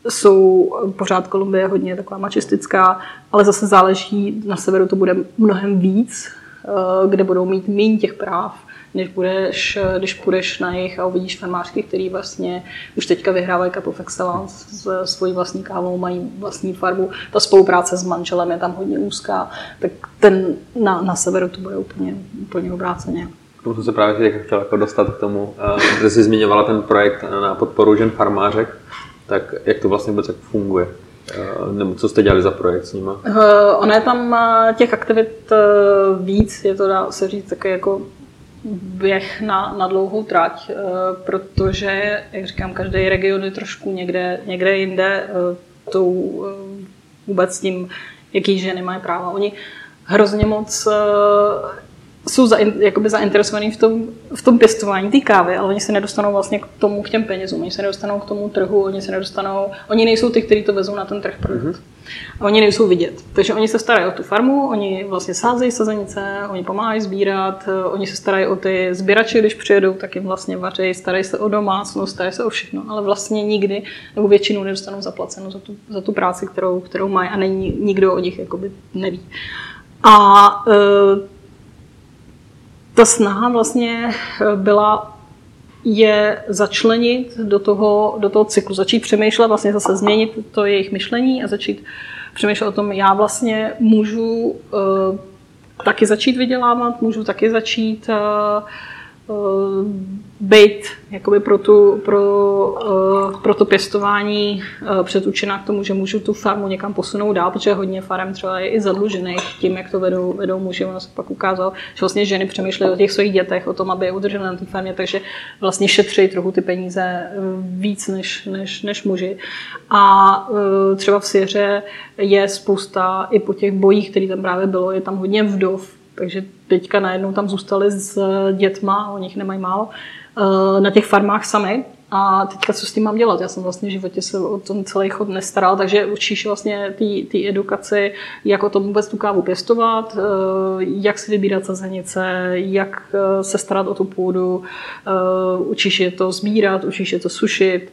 jsou pořád Kolumbie hodně taková mačistická, ale zase záleží, na severu to bude mnohem víc, uh, kde budou mít méně těch práv než budeš, když půjdeš na jich a uvidíš farmářky, který vlastně už teďka vyhrávají Cup of Excellence s svojí vlastní kávou, mají vlastní farbu. Ta spolupráce s manželem je tam hodně úzká, tak ten na, na severu to bude úplně, úplně obráceně. K tomu jsem se právě chtěl jako dostat k tomu, že eh, jsi zmiňovala ten projekt na podporu žen farmářek, tak jak to vlastně vůbec funguje? Eh, nebo co jste dělali za projekt s nimi? Uh, ono je tam těch aktivit víc, je to dá se říct také jako běh na, na dlouhou trať, eh, protože, jak říkám, každý region je trošku někde, někde jinde eh, tou eh, vůbec tím, jaký ženy mají práva. Oni hrozně moc jsou za, jakoby zainteresovaní v tom, v tom pěstování té kávy, ale oni se nedostanou vlastně k tomu, k těm penězům, oni se nedostanou k tomu trhu, oni se nedostanou, oni nejsou ty, kteří to vezou na ten trh prodat. Mm-hmm. A oni nejsou vidět. Takže oni se starají o tu farmu, oni vlastně sázejí sazenice, oni pomáhají sbírat, oni se starají o ty sběrače, když přijedou, tak jim vlastně vaří, starají se o domácnost, starají se o všechno, ale vlastně nikdy nebo většinou nedostanou zaplaceno za tu, za tu práci, kterou, kterou mají a není, nikdo o nich jakoby neví. A e, ta snaha vlastně eh, byla je začlenit do toho, do toho cyklu, začít přemýšlet, vlastně zase změnit to jejich myšlení a začít přemýšlet o tom, já vlastně můžu uh, taky začít vydělávat, můžu taky začít uh, být jakoby pro, tu, pro, uh, pro to pěstování uh, předučená k tomu, že můžu tu farmu někam posunout dál, protože hodně farem třeba je i zadlužených tím, jak to vedou, vedou muži. Ono se pak ukázalo, že vlastně ženy přemýšlely o těch svých dětech, o tom, aby je udržely na té farmě, takže vlastně šetří trochu ty peníze víc než, než, než muži. A třeba v Syře je spousta i po těch bojích, který tam právě bylo, je tam hodně vdov, takže teďka najednou tam zůstali s dětma, o nich nemají málo, eh, na těch farmách sami a teďka co s tím mám dělat? Já jsem vlastně v životě se o tom celý chod nestaral, takže učíš vlastně ty edukaci, jak o tom vůbec tu kávu pěstovat, eh, jak si vybírat sazenice, jak eh, se starat o tu půdu, eh, učíš je to sbírat, učíš je to sušit,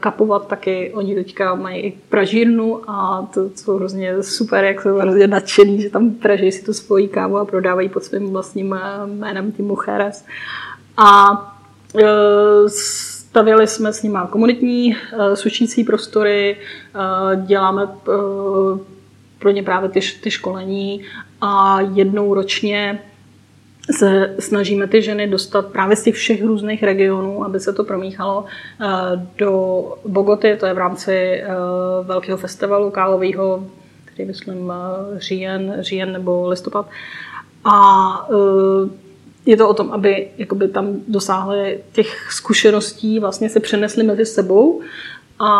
kapovat taky. Oni teďka mají i pražírnu a to jsou hrozně super, jak jsou hrozně nadšený, že tam praží si tu svoji kávu a prodávají pod svým vlastním jménem tím Mujeres. A Stavěli jsme s nimi komunitní uh, sušící prostory, uh, děláme uh, pro ně právě ty, ty školení a jednou ročně se snažíme ty ženy dostat právě z těch všech různých regionů, aby se to promíchalo do Bogoty, to je v rámci velkého festivalu kálového, který myslím říjen, říjen nebo listopad. A je to o tom, aby jakoby tam dosáhli těch zkušeností, vlastně se přenesli mezi sebou a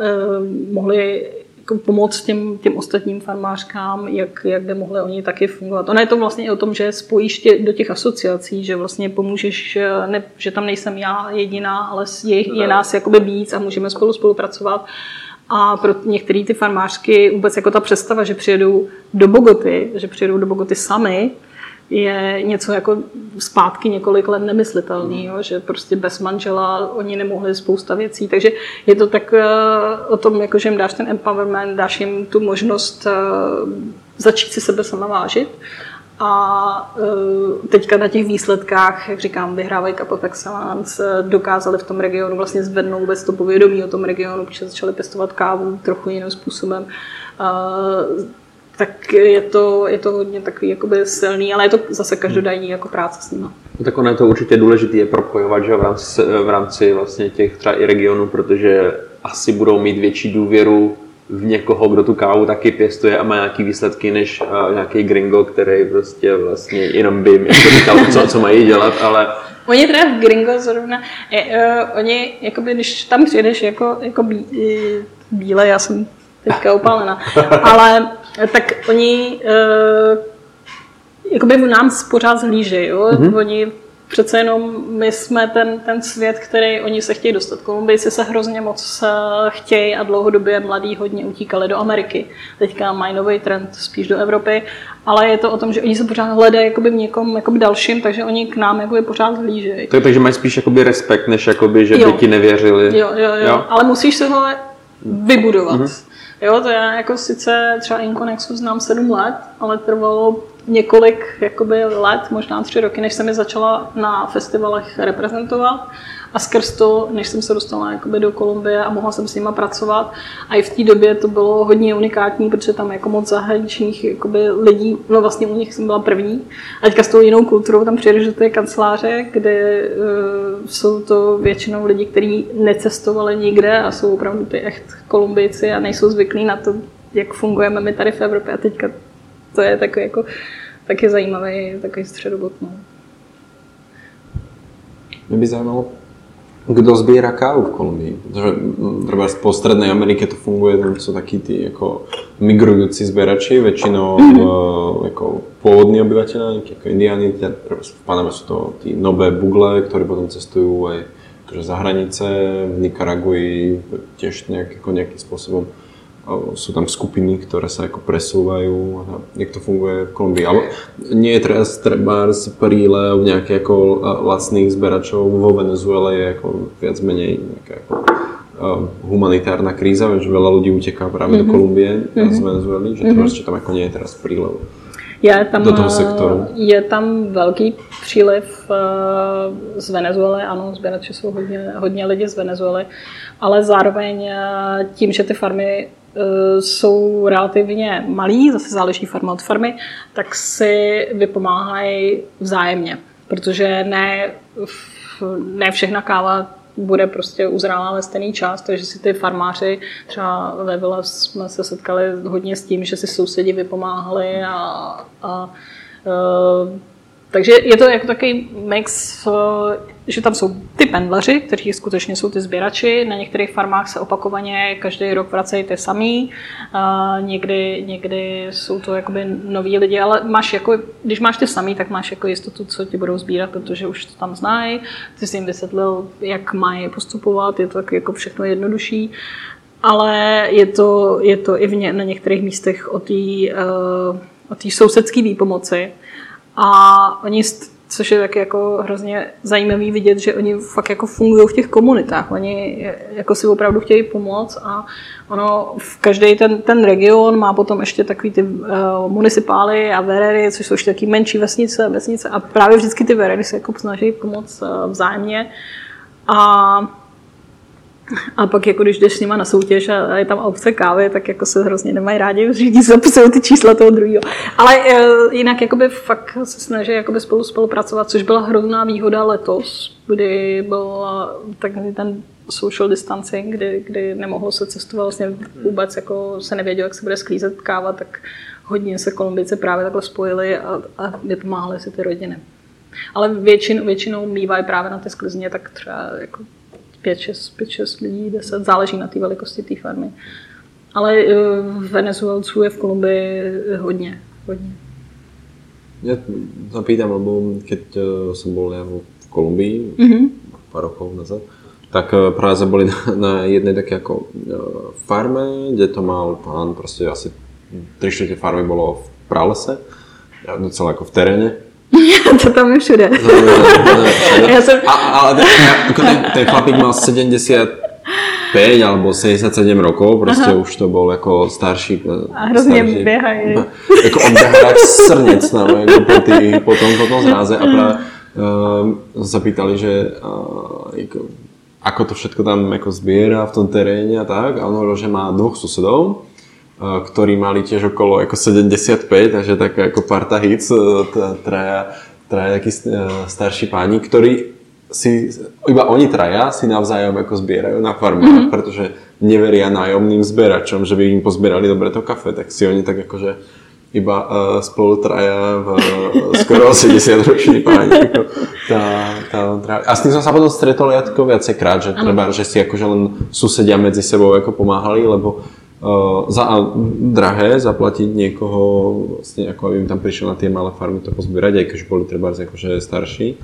e, mohli jako pomoct těm, těm ostatním farmářkám, jak, jak by mohli oni taky fungovat. Ono je to vlastně i o tom, že spojíš tě do těch asociací, že vlastně pomůžeš, ne, že tam nejsem já jediná, ale je, je nás jakoby víc a můžeme spolu spolupracovat. A pro některé ty farmářky vůbec jako ta představa, že přijedou do Bogoty, že přijedou do Bogoty sami, je něco jako zpátky několik let nemyslitelný, jo, že prostě bez manžela oni nemohli spousta věcí, takže je to tak uh, o tom, jako, že jim dáš ten empowerment, dáš jim tu možnost uh, začít si sebe sama vážit a uh, teďka na těch výsledkách, jak říkám, vyhrávají Cup Excellence, dokázali v tom regionu vlastně zvednout vůbec to povědomí o tom regionu, protože začali pěstovat kávu trochu jiným způsobem. Tak je to, je to hodně takový jakoby silný, ale je to zase každodenní jako práce s nimi. No, tak ono je to určitě důležité je propojovat že v, rámci, v rámci vlastně těch třeba i regionů, protože asi budou mít větší důvěru v někoho, kdo tu kávu taky pěstuje a má nějaký výsledky, než uh, nějaký gringo, který prostě vlastně jenom by jim jako říkal, co, co mají dělat, ale Oni teda v Gringo zrovna, je, uh, oni, jakoby, když tam přijedeš jako, jako bí, bíle, já jsem teďka opálená, ale tak oni uh, jakoby nám pořád zhlíží, jo? Mm-hmm. Oni přece jenom my jsme ten, ten svět, který oni se chtějí dostat. Kolumbijci se hrozně moc uh, chtějí a dlouhodobě mladí hodně utíkali do Ameriky. Teďka mají nový trend spíš do Evropy, ale je to o tom, že oni se pořád hledají jakoby v někom jakoby dalším, takže oni k nám jakoby pořád zhlížejí. Tak, takže mají spíš jakoby respekt, než jakoby, že jo. by ti nevěřili. Jo, jo, jo, jo. ale musíš se ho vybudovat. Mm-hmm. Jo, to já jako sice třeba Inconexu znám sedm let, ale trvalo několik jakoby, let, možná tři roky, než jsem je začala na festivalech reprezentovat a skrz to, než jsem se dostala jakoby, do Kolumbie a mohla jsem s nima pracovat. A i v té době to bylo hodně unikátní, protože tam jako moc zahraničních jakoby, lidí, no vlastně u nich jsem byla první. A teďka s tou jinou kulturou tam přijedeš do té kanceláře, kde uh, jsou to většinou lidi, kteří necestovali nikde a jsou opravdu ty echt Kolumbijci a nejsou zvyklí na to, jak fungujeme my tady v Evropě. A teďka to je takový jako taky zajímavý takový středobod. No. Mě by zajímalo, kdo sbírá kávu v Kolumbii. Protože třeba po Strednej Amerike to funguje, tam jsou taky ty jako migrující sběrači, většinou mm-hmm. jako původní obyvatelé, jako indiáni, v Paname jsou to ty nové bugle, které potom cestují aj za hranice, v Nikaraguji tiež nejak, jako nejakým spôsobom sú tam skupiny, ktoré sa ako presúvajú, jak to funguje v Kolumbii. Ale nie je teraz treba z prílev nejakých ako lacných zberačov vo Venezuele je ako viac menej nejaká ako humanitárna kríza, že veľa ľudí uteká práve mm-hmm. do Kolumbie mm-hmm. z Venezuely, že mm-hmm. to tam ako nie je teraz prílev. Je tam, do toho sektoru. Je tam velký příliv z Venezuely, ano, sběrači jsou hodně, hodně lidi z Venezuely, ale zároveň tím, že ty farmy Eh, jsou relativně malí, zase záleží farma od farmy, tak si vypomáhají vzájemně. protože ne, ne všechna káva bude prostě uzrálá ve stejný čas, takže si ty farmáři, třeba ve Vile jsme se setkali hodně s tím, že si sousedi vypomáhali a, a uh, takže je to jako takový mix, eh, že tam jsou ty pendlaři, kteří skutečně jsou ty sběrači. Na některých farmách se opakovaně každý rok vracejí ty samý. Někdy, někdy jsou to jakoby noví lidi, ale máš jako, když máš ty samý, tak máš jako jistotu, co ti budou sbírat, protože už to tam znají. Ty jsi jim vysvětlil, jak mají postupovat, je to tak jako všechno jednodušší. Ale je to, je to i v ně, na některých místech o té uh, o té sousedské výpomoci, a oni, což je taky jako hrozně zajímavý vidět, že oni fakt jako fungují v těch komunitách. Oni jako si opravdu chtějí pomoct a ono v každý ten, ten region má potom ještě takový ty uh, municipály a verery, což jsou ještě taky menší vesnice, vesnice a právě vždycky ty verery se jako snaží pomoct uh, vzájemně. A a pak jako když jdeš s nima na soutěž a je tam aukce kávy, tak jako se hrozně nemají rádi, všichni zapisují ty čísla toho druhého. Ale uh, jinak jakoby fakt se snaží jakoby spolu spolupracovat, což byla hrozná výhoda letos, kdy byl takový ten social distancing, kdy, kdy nemohlo se cestovat vlastně vůbec, jako se nevědělo, jak se bude sklízet káva, tak hodně se Kolumbice právě takhle spojili a, a vypomáhali si ty rodiny. Ale většinou, většinou mývají právě na té sklizně, tak třeba jako 5-6, 5-6 lidí, 10, záleží na té velikosti té farmy. Ale eh, Venezuelců je v Kolumbii hodně, hodně. Ja sa pýtam, lebo keď som bol ja v Kolumbii mm-hmm. pár rokov nazad, tak práve sme boli na, na jednej také ako uh, farme, kde to mal pán, proste asi 3 čtvrte farmy bolo v pralese, docela ako v teréne to tam je všude. No, no, no, no Já jsem... A, ale ten, jako ten, ten chlapík mal 75 alebo 77 rokov, prostě Aha. už to byl jako starší. A hrozně starší, běhají. Jako on běhá jak srnec tam, jako po, tý, po, tom, po tom zráze a právě uh, zapýtali, že uh, jako, ako to všetko tam jako zbiera v tom teréne a tak. A on hovoril, že má dvoch susedov, ktorí mali tiež okolo ako 75, takže taká ako parta hits, e, traja, traja takí e, starší páni, ktorí si, iba oni traja si navzájom ako zbierajú na farme, mm-hmm. pretože neveria nájomným zberačom, že by im pozbierali dobre to kafe, tak si oni tak akože iba uh, spolu traja v uh, skoro 80 roční páni. Ako, tá, tá, tá, a s tým som sa potom stretol ako viacekrát, že treba, že si akože len susedia medzi sebou ako pomáhali, lebo za a drahé zaplatiť niekoho, vlastne ako aby im tam prišiel na tie malé farmy to pozbierať, aj keď boli treba akože starší.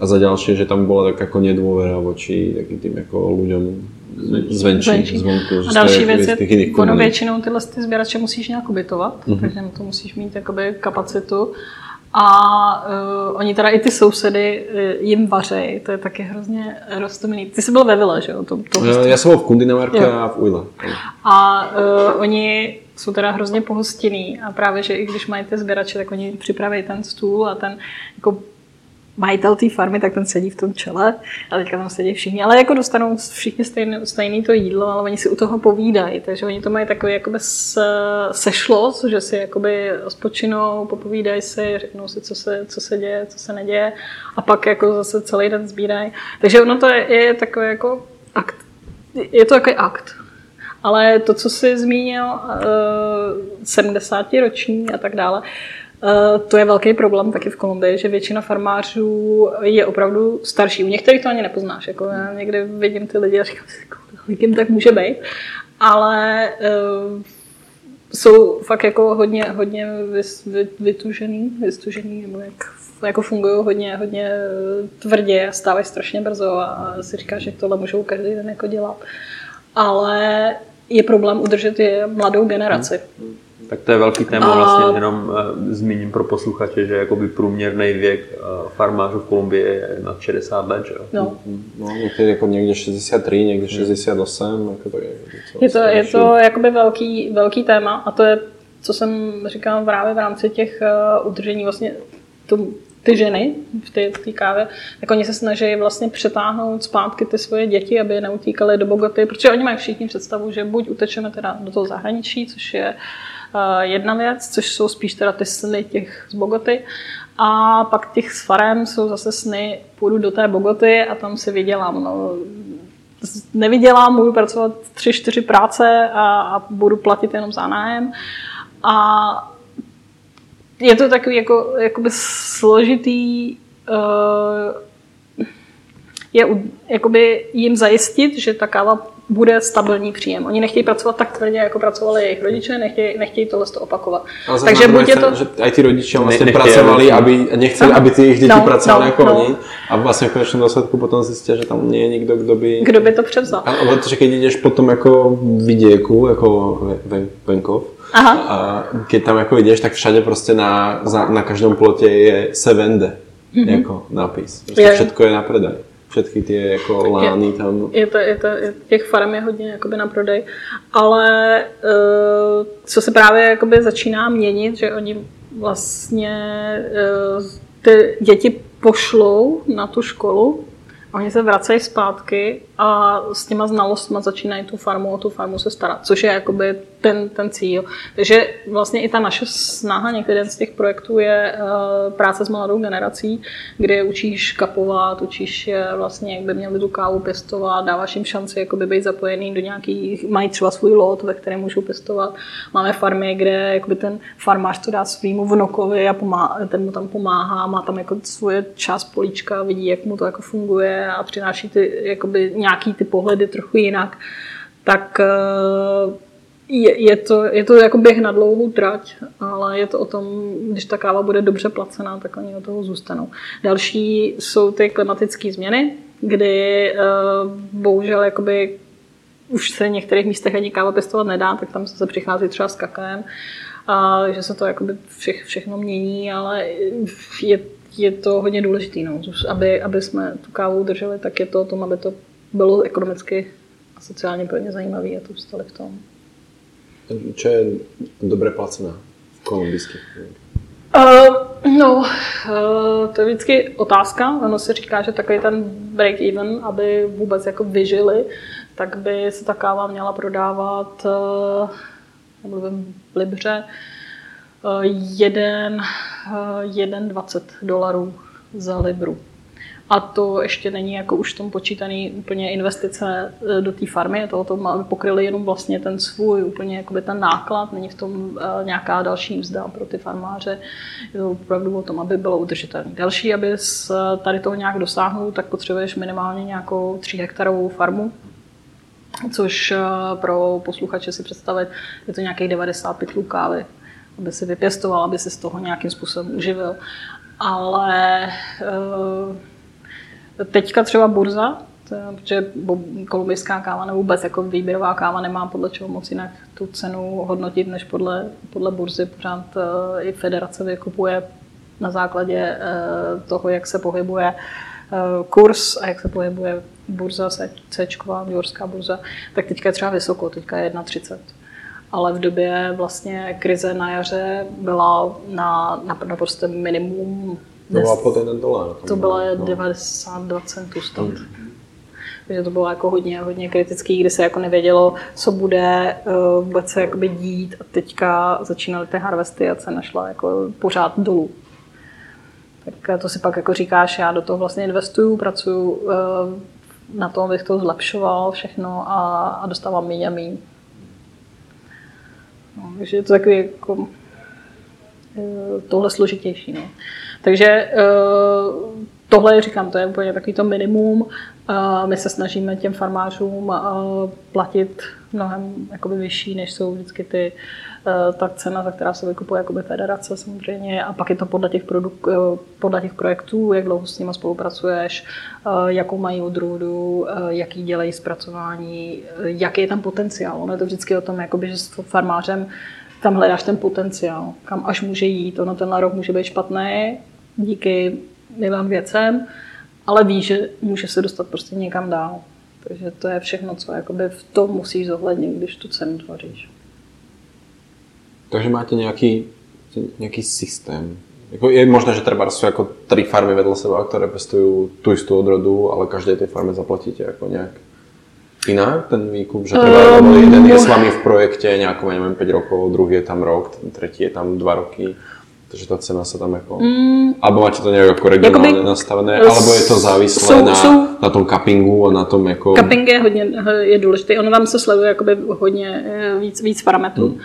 A za ďalšie, že tam bola tak ako nedôvera voči takým tým ako ľuďom zvenčí, zvenčí. zvonku. A další věc je, ono většinou tyhle ty sběrače musíš nějak ubytovat, mm-hmm. takže na to musíš mít jakoby kapacitu. A uh, oni teda i ty sousedy uh, jim vařejí, to je taky hrozně roztomilý. Ty jsi byl ve Vile, že jo? To, to uh, já jsem byl v Kundinamarke a v Ujle. A uh, oni jsou teda hrozně pohostinní a právě, že i když mají ty sběrače, tak oni připraví ten stůl a ten jako majitel té farmy, tak ten sedí v tom čele a teďka tam sedí všichni. Ale jako dostanou všichni stejné, stejné to jídlo, ale oni si u toho povídají, takže oni to mají takový jakoby sešlo, že si jakoby spočinou, popovídají si, řeknou si, co se, co se děje, co se neděje a pak jako zase celý den sbírají. Takže ono to je, je takový jako akt. Je to takový akt. Ale to, co jsi zmínil, 70 roční a tak dále, Eh, to je velký problém taky v Kolumbii, že většina farmářů je opravdu starší. U některých to ani nepoznáš. Jako já někdy vidím ty lidi a říkám si, kolik jim tak může být. Ale uh, jsou fakt jako hodně, hodně vytužený, vystužený, nebo jak jako fungují hodně, hodně tvrdě a stávají strašně brzo a si říká, že tohle můžou každý den jako dělat. Ale je problém udržet je mladou generaci. Hmm. Tak to je velký téma, vlastně jenom uh, zmíním pro posluchače, že jakoby průměrný věk uh, farmářů v Kolumbii je nad 60 let, že jo? No. no někdy jako někde 63, někde 68, jako to je. Je to, je to jakoby velký, velký téma a to je, co jsem říkal právě v rámci těch uh, udržení vlastně to, ty ženy v té, kávě, tak oni se snaží vlastně přetáhnout zpátky ty svoje děti, aby neutíkaly do Bogoty, protože oni mají všichni představu, že buď utečeme teda do toho zahraničí, což je jedna věc, což jsou spíš teda ty sny těch z Bogoty. A pak těch s farem jsou zase sny, půjdu do té Bogoty a tam si vydělám. No, nevydělám, budu pracovat tři, čtyři práce a, a budu platit jenom za nájem. A je to takový jako, jakoby složitý uh, je jakoby jim zajistit, že ta káva bude stabilní příjem. Oni nechtějí pracovat tak tvrdě, jako pracovali jejich rodiče, nechtějí, nechtějí tohle to opakovat. Ale Takže buď je to... Že i ty rodiče vlastně ne, pracovali, aby, nechceli, no, aby ty jejich děti no, pracovali no, jako no. oni. A vlastně v konečném důsledku potom zjistí, že tam je nikdo, kdo by... Kdo by to převzal. A protože když jdeš potom jako viděku, jako ven, venkov, Aha. a když tam jako jdeš, tak všade prostě na, na každém plotě je se vende. Mm-hmm. jako nápis. Prostě je. všetko je na predaj všetky ty jako lány je, tam. Je to, je to, je, těch farm je hodně jakoby na prodej, ale uh, co se právě jakoby začíná měnit, že oni vlastně uh, ty děti pošlou na tu školu Oni se vracejí zpátky a s těma znalostmi začínají tu farmu o tu farmu se starat, což je jakoby ten, ten cíl. Takže vlastně i ta naše snaha, některý z těch projektů je uh, práce s mladou generací, kde učíš kapovat, učíš je vlastně, jak by měli tu kávu pěstovat, dáváš jim šanci jakoby být zapojený do nějakých, mají třeba svůj lot, ve kterém můžou pěstovat. Máme farmy, kde jakoby ten farmář to dá svýmu vnukovi a pomáhá, ten mu tam pomáhá, má tam jako svoje část políčka, vidí, jak mu to jako funguje a přináší ty, jakoby nějaký ty pohledy trochu jinak, tak eh, je, je, to, je to jako běh na dlouhou trať, ale je to o tom, když ta káva bude dobře placená, tak oni od toho zůstanou. Další jsou ty klimatické změny, kdy uh, bohužel jakoby už se v některých místech ani káva pěstovat nedá, tak tam se přichází třeba s kakaem, a že se to jakoby vše, všechno mění, ale je je to hodně důležité. No. Aby, aby jsme tu kávu udrželi, tak je to o tom, aby to bylo ekonomicky a sociálně pro ně zajímavé a to stali v tom. Co je dobře placená v kolumbijských? Uh, no, uh, to je vždycky otázka. Ono se říká, že takový ten break-even, aby vůbec jako vyžili, tak by se ta káva měla prodávat, uh, nemluvím v Libře, jeden, jeden 20 dolarů za libru. A to ještě není jako už tom počítaný úplně investice e, do té farmy, toho to aby pokryli jenom vlastně ten svůj, úplně jakoby ten náklad, není v tom e, nějaká další mzda pro ty farmáře. Je to opravdu o tom, aby bylo udržitelné. Další, aby tady toho nějak dosáhnul, tak potřebuješ minimálně nějakou 3 hektarovou farmu, což e, pro posluchače si představit, je to nějakých 90 pytlů kávy aby si vypěstoval, aby se z toho nějakým způsobem uživil. Ale teďka třeba burza, protože kolumbijská káva nebo vůbec jako výběrová káva nemá podle čeho moc jinak tu cenu hodnotit, než podle, podle burzy. Pořád eh, i federace vykupuje na základě eh, toho, jak se pohybuje kurz a jak se pohybuje burza, C, New burza, tak teďka je třeba vysoko, teďka je 1,30 ale v době vlastně krize na jaře byla na, na naprosto minimum. To byla pod jeden dolar. To bylo no. 92 centů stát. Hmm. Takže to bylo jako hodně, hodně kritický, kdy se jako nevědělo, co bude uh, vůbec se jakoby dít a teďka začínaly ty harvesty a cena šla jako pořád dolů. Tak to si pak jako říkáš, já do toho vlastně investuju, pracuju uh, na tom, abych to zlepšoval všechno a, a dostávám méně a méně. No, takže je to takový jako eh, tohle složitější. No. Takže eh, tohle, říkám, to je úplně takový to minimum. My se snažíme těm farmářům eh, platit mnohem jakoby vyšší, než jsou vždycky ty, ta cena, za která se vykupuje jakoby federace samozřejmě a pak je to podle těch, produk- podle těch projektů, jak dlouho s nimi spolupracuješ, jakou mají odrůdu, jaký dělají zpracování, jaký je tam potenciál. Ono je to vždycky o tom, jakoby, že s farmářem tam hledáš ten potenciál, kam až může jít. Ono tenhle rok může být špatný díky milým věcem, ale ví, že může se dostat prostě někam dál. Takže to je všechno, co jakoby v tom musíš zohlednit, když tu cenu tvoříš. Takže máte nějaký, nějaký systém. Jako je možné, že třeba jsou jako tři farmy vedle sebe, které pestují tu jistou odrodu, ale každé té farmě zaplatíte jako nějak inak ten výkup, že treba, um, jeden je s vami v projekte nejako, neviem, 5 rokov, druhý je tam rok, ten tretí je tam 2 roky. Takže ta cena se tam jako... Mm. Alebo máte to nějak jako regionálně Jakoby, nastavené, alebo je to závislé jsou, na, jsou, na tom cuppingu a na tom jako... Cupping je hodně je důležitý, ono tam se sleduje jakoby hodně eh, víc, víc parametrů. Mm.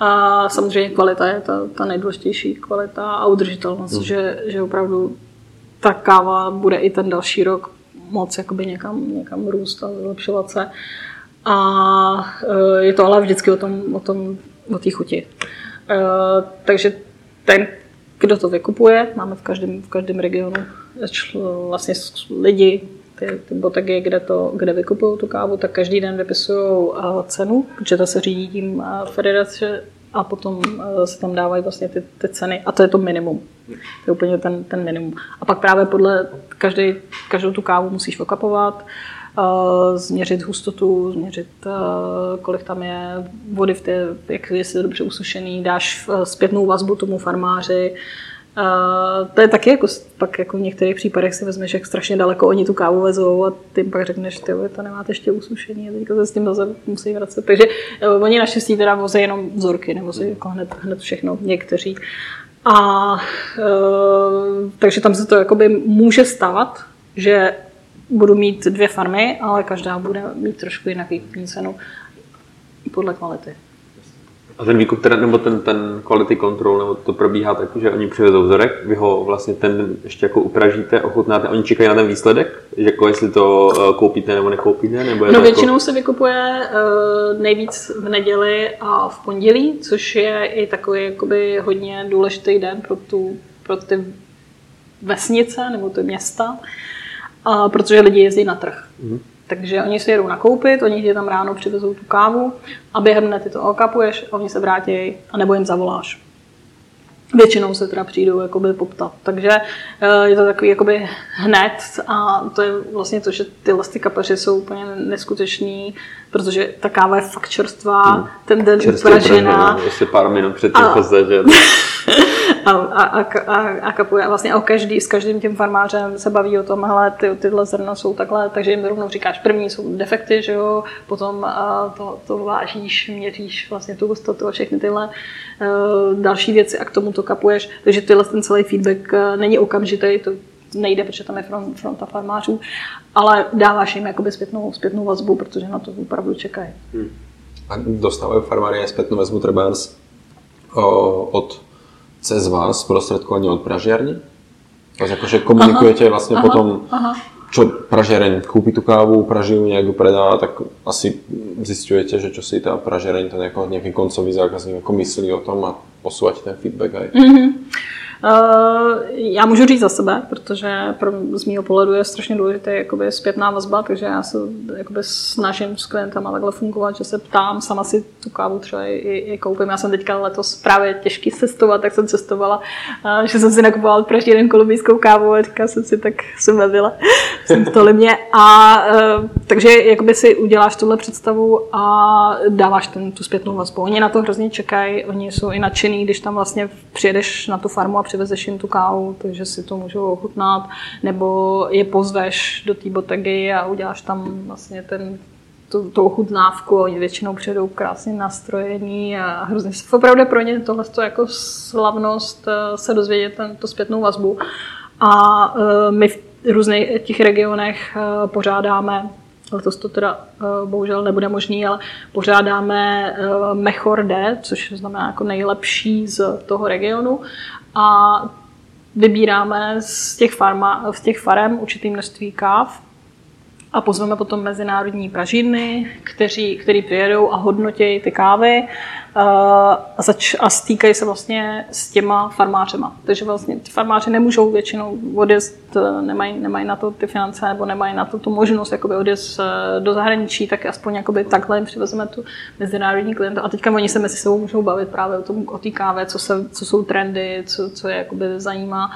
A samozřejmě kvalita je ta, ta nejdůležitější kvalita a udržitelnost, mm. že, že opravdu ta káva bude i ten další rok moc jakoby někam, někam růst a zlepšovat se. A eh, je to ale vždycky o tom, o tom, o té chuti. Eh, takže ten, kdo to vykupuje, máme v každém, v každém regionu vlastně lidi, ty, ty botegy, kde, to, kde vykupují tu kávu, tak každý den vypisují cenu, protože to se řídí tím federace a potom se tam dávají vlastně ty, ty ceny a to je to minimum. To je úplně ten, ten minimum. A pak právě podle každý, každou tu kávu musíš okapovat, změřit hustotu, změřit, kolik tam je vody, v té, jak je dobře usušený, dáš zpětnou vazbu tomu farmáři, to je taky jako, pak jako v některých případech si vezmeš, jak strašně daleko oni tu kávu vezou a ty pak řekneš, ty to nemáte ještě usušený a teďka se s tím zase musí vracet. Takže oni naštěstí teda vozí jenom vzorky, nebo si jako hned, hned všechno, někteří. A uh, takže tam se to jakoby může stávat, že budu mít dvě farmy, ale každá bude mít trošku jinak výkupní cenu podle kvality. A ten výkup, teda, nebo ten, ten quality control, nebo to probíhá tak, že oni přivezou vzorek, vy ho vlastně ten ještě jako upražíte, ochutnáte, oni čekají na ten výsledek, že jako jestli to uh, koupíte nebo nekoupíte? Nebo je no většinou jako... se vykupuje uh, nejvíc v neděli a v pondělí, což je i takový jakoby hodně důležitý den pro, tu, pro ty vesnice nebo ty města, uh, protože lidi jezdí na trh. Mm. Takže oni si jedou nakoupit, oni ti tam ráno přivezou tu kávu a během dne ty to okapuješ a oni se vrátí a nebo jim zavoláš. Většinou se teda přijdou jakoby poptat. Takže eh, je to takový jakoby hned a to je vlastně to, že ty ty kapeři jsou úplně neskutečný, protože ta káva je fakt čerstvá, hmm. ten den upražená. Ještě pár minut před tím a... že a, a, a, a kapuje. A vlastně o každý, s každým tím farmářem se baví o tom, hele, ty, tyhle zrna jsou takhle, takže jim rovnou říkáš, první jsou defekty, že jo, potom a to, to vážíš, měříš vlastně tu hustotu a všechny tyhle uh, další věci a k tomu to kapuješ. Takže tyhle ten celý feedback uh, není okamžitý, to nejde, protože tam je front, fronta farmářů, ale dáváš jim jakoby zpětnou, zpětnou vazbu, protože na to opravdu čekají. Hmm. A dostávají farmáři zpětnou vazbu třeba od cez vás sprostredkovanie od pražiarni? Takže akože komunikujete aha, vlastne aha, potom, aha. Čo pražiareň kúpi tú kávu, praží ju, ju predá, tak asi zistujete, že čo si tá pražiareň, ten nejaký koncový zákazník ako myslí o tom a posúvate ten feedback aj. Mm-hmm. Eh, já můžu říct za sebe, protože pro, z mého pohledu je strašně důležité jakoby zpětná vazba, takže já se jakoby snažím s klientama takhle fungovat, že se ptám, sama si tu kávu třeba i, i, i koupím. Já jsem teďka letos právě těžký cestovat, tak jsem cestovala, eh, že jsem si nakupovala každý jeden kolumbijskou kávu a teďka jsem si tak jsem jsem to mě. A eh, takže jakoby si uděláš tuhle představu a dáváš ten, tu zpětnou vazbu. Oni na to hrozně čekají, oni jsou i nadšený, když tam vlastně přijedeš na tu farmu a přivezeš jim tu kávu, takže si to můžou ochutnat, nebo je pozveš do té botegy a uděláš tam vlastně ten tu, tu ochutnávku, oni většinou přijdou krásně nastrojení a hrozně se opravdu pro ně tohle jako slavnost eh, se dozvědět ten, tu zpětnou vazbu. A uh, my v různých těch regionech uh, pořádáme letos to teda bohužel nebude možný, ale pořádáme Mechor D, což znamená jako nejlepší z toho regionu a vybíráme z těch, farma, z těch farem určitý množství káv a pozveme potom mezinárodní pražírny, kteří, který přijedou a hodnotí ty kávy a, zač, a stýkají se vlastně s těma farmářema. Takže vlastně ty farmáři nemůžou většinou odjezd, nemají, nemají na to ty finance nebo nemají na to tu možnost jakoby odjezd eh, do zahraničí, tak aspoň jakoby takhle jim přivezeme tu mezinárodní klienta. A teďka oni se mezi sebou můžou bavit právě o tom, o té káve, co, se, co jsou trendy, co, co je jakoby zajímá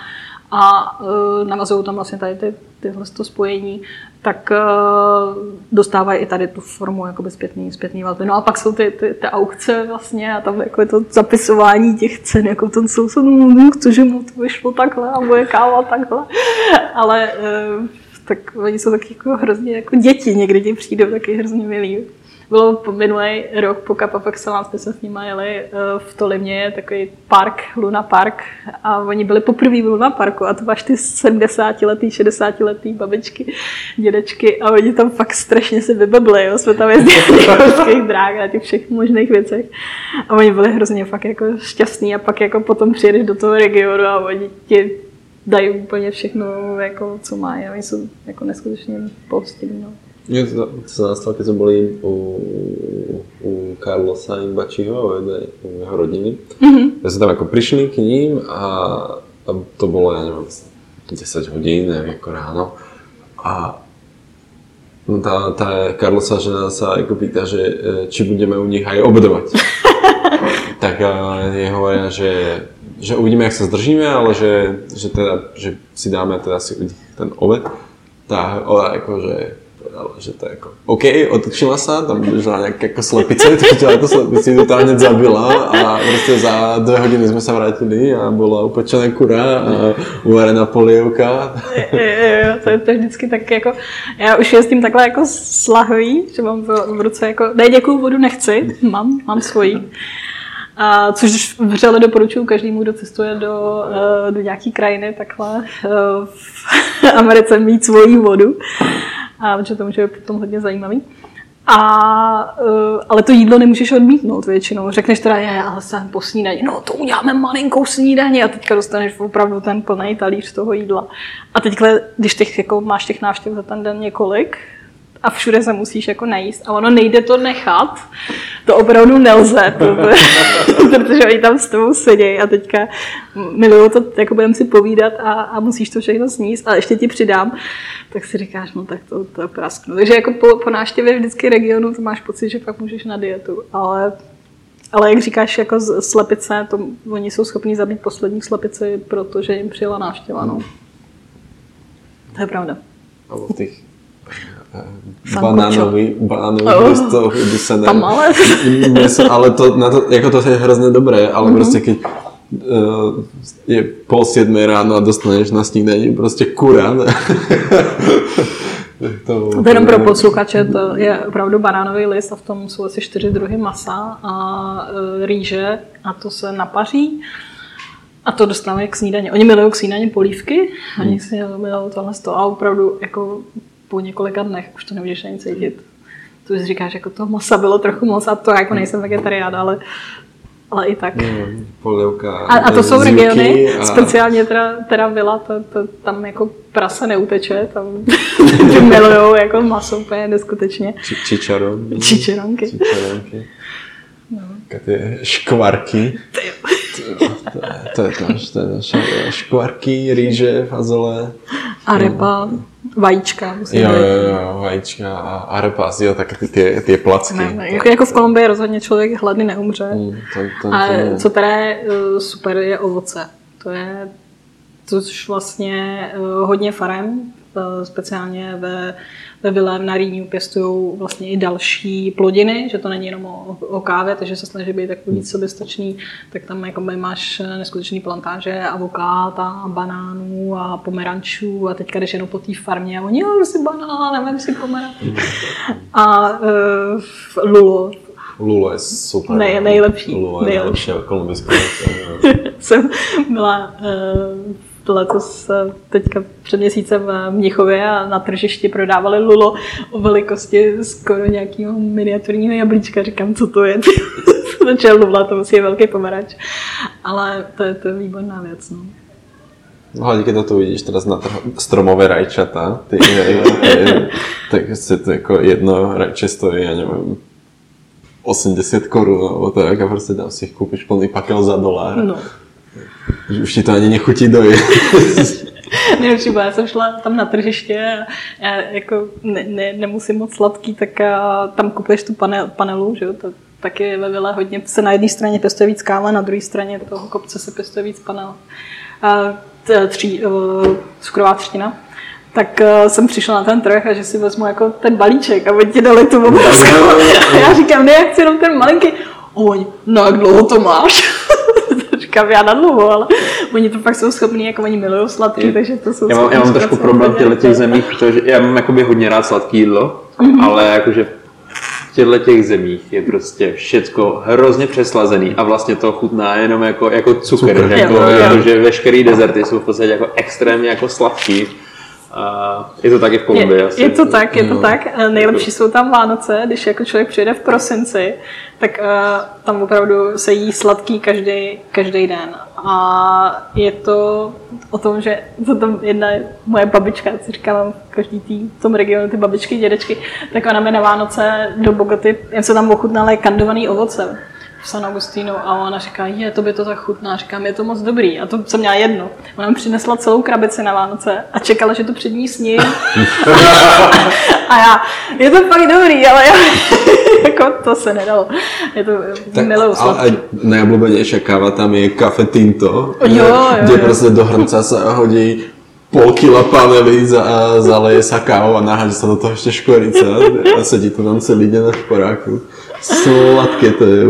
a uh, navazují tam vlastně tady ty, tyhle to spojení tak uh, dostávají i tady tu formu jakoby zpětný, zpětný vazby. No a pak jsou ty, ty, ty aukce vlastně a tam jako je to zapisování těch cen, jako ten soused, no, no, že mu to vyšlo takhle a moje káva takhle. Ale uh, tak oni jsou taky jako hrozně jako děti, někdy ti přijdou taky hrozně milí. Bylo po minulý rok po Excellence, jsme se s nimi jeli eh, v Tolimě, je takový park, Luna Park a oni byli poprvé v Luna Parku a to máš ty 70 letý, 60 letý babičky, dědečky a oni tam fakt strašně se vybebli, jo. jsme tam jezdili na těch dráh a těch všech možných věcech a oni byli hrozně fakt jako šťastní a pak jako potom přijedeš do toho regionu a oni ti dají úplně všechno, jako, co mají. Oni jsou jako neskutečně pohostinní. No. Mne to, sa nastalo, keď sme boli u, u Carlosa Imbačiho a u jeho rodiny. Mm-hmm. Ja sme tam ako prišli k ním a, a to bolo, ja neviem, 10 hodín, neviem, ako ráno. A no tá, tá Carlosa žena sa ako pýta, že e, či budeme u nich aj obedovať. tak a je hovoria, že, že uvidíme, jak sa zdržíme, ale že, že, teda, že si dáme teda si u nich ten obed. Tak ona akože ale že to je jako OK, otočila sa, tam běžela nějak jako slepice, to slepici, to tam hned zabila a prostě za dvě hodiny jsme se vrátili a byla upečená kura a uvarená polievka. Jo, jo, to je to vždycky tak jako, já už jezdím takhle jako slahový, že mám v, v ruce jako, ne děkuju, vodu nechci, mám, mám svoji. A což vřele doporučuji každému, kdo cestuje do, eh, do nějaké krajiny takhle eh, v Americe mít svoji vodu a protože to může být potom hodně zajímavý. A, uh, ale to jídlo nemůžeš odmítnout většinou. Řekneš teda, je, ale jsem po snídani. No to uděláme malinkou snídaní a teďka dostaneš opravdu ten plný talíř toho jídla. A teďka, když těch, jako, máš těch návštěv za ten den několik, a všude se musíš jako najíst. A ono nejde to nechat. To opravdu nelze, to, protože oni tam s tebou sedí a teďka miluju to, jako budeme si povídat a, a musíš to všechno sníst a ještě ti přidám. Tak si říkáš, no tak to, to prasknu. Takže jako po, po návštěvě vždycky regionu to máš pocit, že pak můžeš na dietu, ale ale jak říkáš, jako slepice, to, oni jsou schopni zabít poslední slepici, protože jim přijela návštěva. No. To je pravda. Alebo těch banánový, banánový oh, město vydusené. Tam ale. Měso, ale to, na to, jako to je hrozně dobré, ale mm-hmm. prostě keď uh, je pol siedmej ráno a dostaneš na snídaní prostě kura. to, to jenom pro posluchače, to je opravdu banánový list a v tom jsou asi čtyři druhy masa a uh, rýže a to se napaří. A to dostávají k snídaní. Oni milují k snídaní polívky, oni hmm. si milují tohle a opravdu jako po několika dnech už to nemůžeš ani cítit. To si říkáš, jako to masa bylo trochu moc a to jako nejsem vegetarián, ale, ale i tak. Mm, polivka, a, a to jsou regiony, a... speciálně teda, teda vila, to, to, tam jako prase neuteče, tam milujou jako maso úplně neskutečně. Či, čičaron. Čičaronky. Čičaronky. No. Ty škvarky. To, to, to, je to, to je naše škvarky, rýže, fazole. A repa. No vajíčka. Jo, jo, jo, vajíčka a, a repas, jo, tak ty, ty, ty placky. Ne, ne, jako, jako v Kolumbii rozhodně člověk hladný neumře. Mm, to, to, a to co teda je uh, super, je ovoce. To je, což vlastně uh, hodně farem, uh, speciálně ve ve Vilém na Rýňu pěstují vlastně i další plodiny, že to není jenom o, o kávě, takže se snaží být takový víc soběstačný, tak tam jako máš neskutečný plantáže avokáta, banánů a pomerančů a teďka jdeš jenom po té farmě a oni, jo, si banán, nevím si pomeranč. A uh, Lulo, Lulo je super. Nej, nejlepší. Lulo je nejlepší. nejlepší Jsem byla uh, letos eh, teďka před měsícem v Mnichově a na tržišti prodávali lulo o velikosti skoro nějakého miniaturního jablíčka. Říkám, co to je? to lula, to musí je velký pomerač. Ale to je, to výborná věc. No. No, hlavně, když to tu vidíš teraz na trhu, stromové rajčata, ty, je, je, tak se to jako jedno rajče stojí, já nevím, 80 korun, nebo tak a prostě tam si koupíš plný pakel za dolár. No. Že už ti to ani nechutí dojet. Nejlepší já jsem šla tam na tržiště a já jako ne, ne, nemusím moc sladký, tak a tam kupuješ tu panel, panelu, že jo, to, taky ve Vile hodně se na jedné straně pěstuje víc káva, na druhé straně toho kopce se pěstuje víc panel. A tří, uh, cukrová třtina. Tak uh, jsem přišla na ten trh a že si vezmu jako ten balíček a oni ti dali tu. A já říkám, ne, já chci jenom ten malinký. Oni, no jak dlouho to máš? Říkám, já na dlouho, ale oni to fakt jsou schopní, jako oni milují sladký, takže to jsou Já mám, já mám trošku problém v těchto těch zemích, protože já mám jakoby hodně rád sladký jídlo, mm-hmm. ale jakože v těchto těch zemích je prostě všecko hrozně přeslazený a vlastně to chutná jenom jako, jako cukr, Cukr, jako, jo, jo. jako, že veškerý dezerty jsou v podstatě jako extrémně jako sladký. A je to taky v Kolumbii Je, asi. je to tak, je to No. tak. Nejlepší jsou tam Vánoce, když jako člověk přijede v prosinci, tak uh, tam opravdu se jí sladký každý, každý den. A je to o tom, že to tam jedna moje babička, co říkala v každý tý, v tom regionu, ty babičky, dědečky, tak ona mi na Vánoce do Bogoty, jen se tam ochutnala kandovaný ovoce San Agustínu a ona říká, je, to by to tak chutná. Říkám, je to moc dobrý. A to jsem měla jedno. Ona mi přinesla celou krabici na Vánoce a čekala, že to před ní sním. a já, je to fakt dobrý, ale já, jako to se nedalo. Je to Tak, miluju ale sladký. najobľúbenejšia káva tam je Cafe Tinto, Jo, jo, kde jo. prostě do hrnca sa hodí pol kila panely, za, a zaleje sa kávou a naháže sa do toho ešte škorica a sedí to tam celý deň na šporáku. Sladké to je,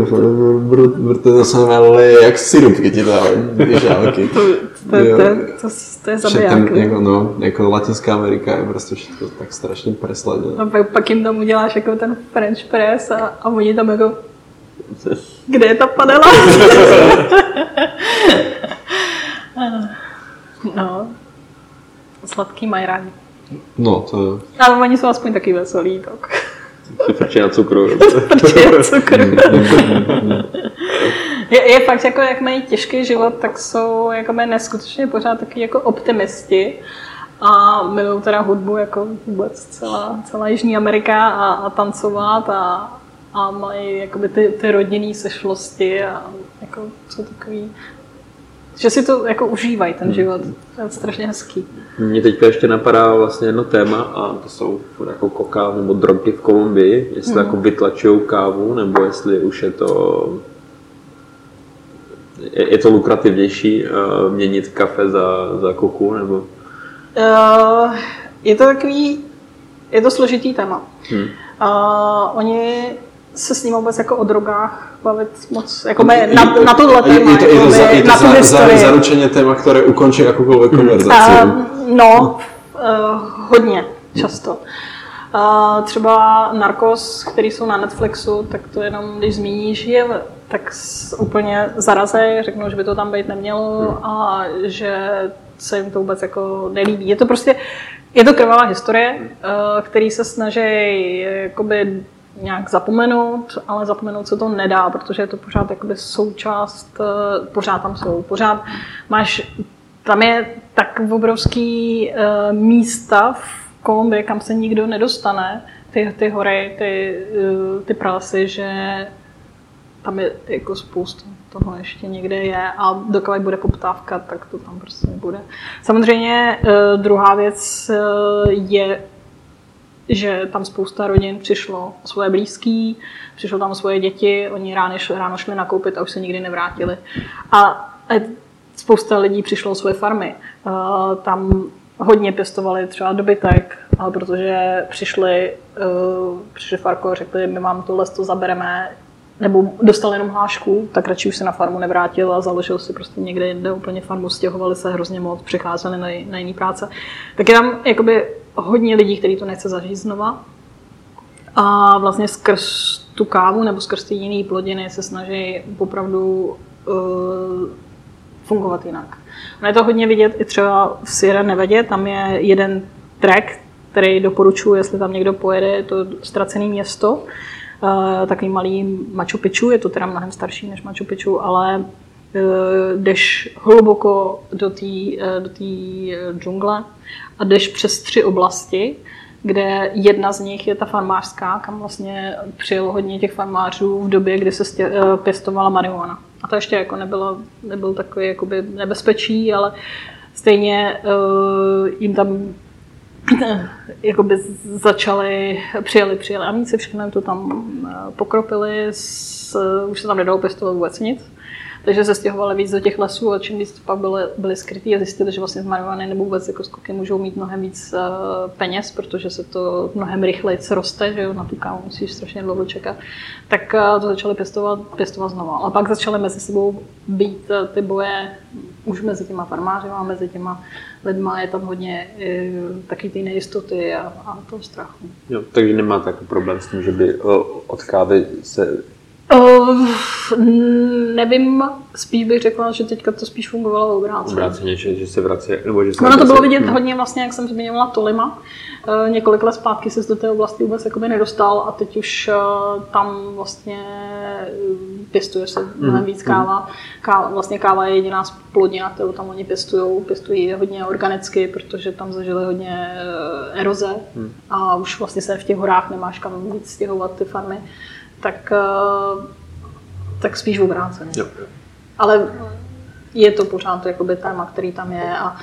brut, to normálne leje jak sirup, keď ti dávajú žálky. To, to, to, to, to je zabiják. jako, no, jako Latinská Amerika je prostě všechno tak strašně presladěné. A pak, pak jim tam uděláš jako ten French press a, a oni tam jako, kde je ta panela? no, sladký mají rádi. No, to je... Ale oni jsou aspoň taky veselí, tak. Frčí na cukru. Protože je cukr. je, je, fakt, jako jak mají těžký život, tak jsou jako neskutečně pořád taky jako optimisti. A milují teda hudbu jako vůbec celá, celá Jižní Amerika a, a tancovat a, a mají jakoby ty, ty rodinné sešlosti a jako jsou takový, že si to jako užívají ten život. To je strašně hezký. Mně teďka ještě napadá vlastně jedno téma a to jsou jako koká nebo drogy v Kolumbii, jestli Mhm. jako vytlačují kávu, nebo jestli už je to je, je to lukrativnější uh, měnit kafe za, za koku, nebo Uh, je to takový, je to složitý téma. Hmm. Uh, oni se s ním vůbec jako o drogách bavit moc, jako my, na, na tohle je, téma, je to, je to, jako za, je to na tu za, za, historii. zaručenie téma, ktoré ukončí akúkoľvek konverzáciu. Uh, no, uh, hodně často. Uh, třeba Narcos, který jsou na Netflixu, tak to jenom, když zmíníš je, tak úplně zarazej, řeknou, že by to tam být nemělo a že se jim to vůbec jako nelíbí. Je to prostě, je to krvavá historie, který se snaží jakoby nějak zapomenout, ale zapomenout se to nedá, protože je to pořád jakoby součást, eh, pořád tam jsou, pořád máš, tam je tak obrovský uh, místa v Kolumbii, kam se nikdo nedostane, ty, ty hory, ty, uh, ty pralesy, že tam je jako spousta toho ještě někde je a dokud bude poptávka, tak to tam prostě nebude. Samozřejmě uh, druhá věc je že tam spousta rodin přišlo svoje blízký, přišlo tam svoje děti, oni ráno, ráno šli nakoupit a už se nikdy nevrátili. A spousta lidí přišlo svoje farmy. Tam hodně pěstovali třeba dobytek, protože přišli, uh, přišli Farko a řekli, my vám tohle to zabereme, nebo dostal jenom hlášku, tak radši už se na farmu nevrátil a založil si prostě někde jinde úplně farmu, stěhovali se hrozně moc, přicházeli na, na jiný práce. Tak je tam jakoby hodně lidí, kteří to nechce zažít znova. A vlastně skrz tu kávu nebo skrz ty jiné plodiny se snaží opravdu uh, fungovat jinak. Ono je to hodně vidět i třeba v Sierra Nevadě, tam je jeden track, který doporučuji, jestli tam někdo pojede, je to ztracené město, uh, takový malý Machu Picchu, je to teda mnohem starší než Machu Picchu, ale jdeš hluboko do té uh, do uh, džungle a jdeš přes tři oblasti, kde jedna z nich je ta farmářská, kam vlastně přijelo hodně těch farmářů v době, kdy se stě, eh, pěstovala marihuana. A to ještě jako nebylo, nebyl takový jakoby nebezpečí, ale stejně uh, jim tam jakoby začali, přijeli, přijeli amíci, všechno jim to tam eh, pokropili, s, už se tam nedalo pěstovat vůbec nic. Takže se stěhovali víc do těch lesů a čím víc pak byly, byly skrytý a zjistili, že vlastně z marihuany nebo vůbec jako skoky můžou mít mnohem víc uh, peněz, protože se to mnohem rychleji roste, že jo, na tu kávu musíš strašně dlouho čekat, tak uh, to začali pěstovat, pěstovat znovu. A pak začaly mezi sebou být uh, ty boje už mezi těma farmáři a mezi těma lidma je tam hodně e, taky ty nejistoty a, a toho strachu. Jo, takže nemáte jako problém s tím, že by od kávy se Uh, nevím, spíš bych řekla, že teďka to spíš fungovalo obráceně. Obráceně, že, že se vrací, nebo že se Ono to bylo vidět hmm. hodně vlastně, jak jsem zmiňovala Tolima. Uh, několik let zpátky se do té oblasti vůbec jakoby nedostal a teď už uh, tam vlastně pěstuje se mnohem hmm. víc káva. káva. Vlastně káva je jediná splodina, kterou tam oni pěstují. Pěstují hodně organicky, protože tam zažili hodně eroze hmm. a už vlastně se v těch horách nemáš kam víc stěhovat ty farmy tak, eh, tak spíš obráceně. Jo. Ale je to pořád jakoby téma, který tam je a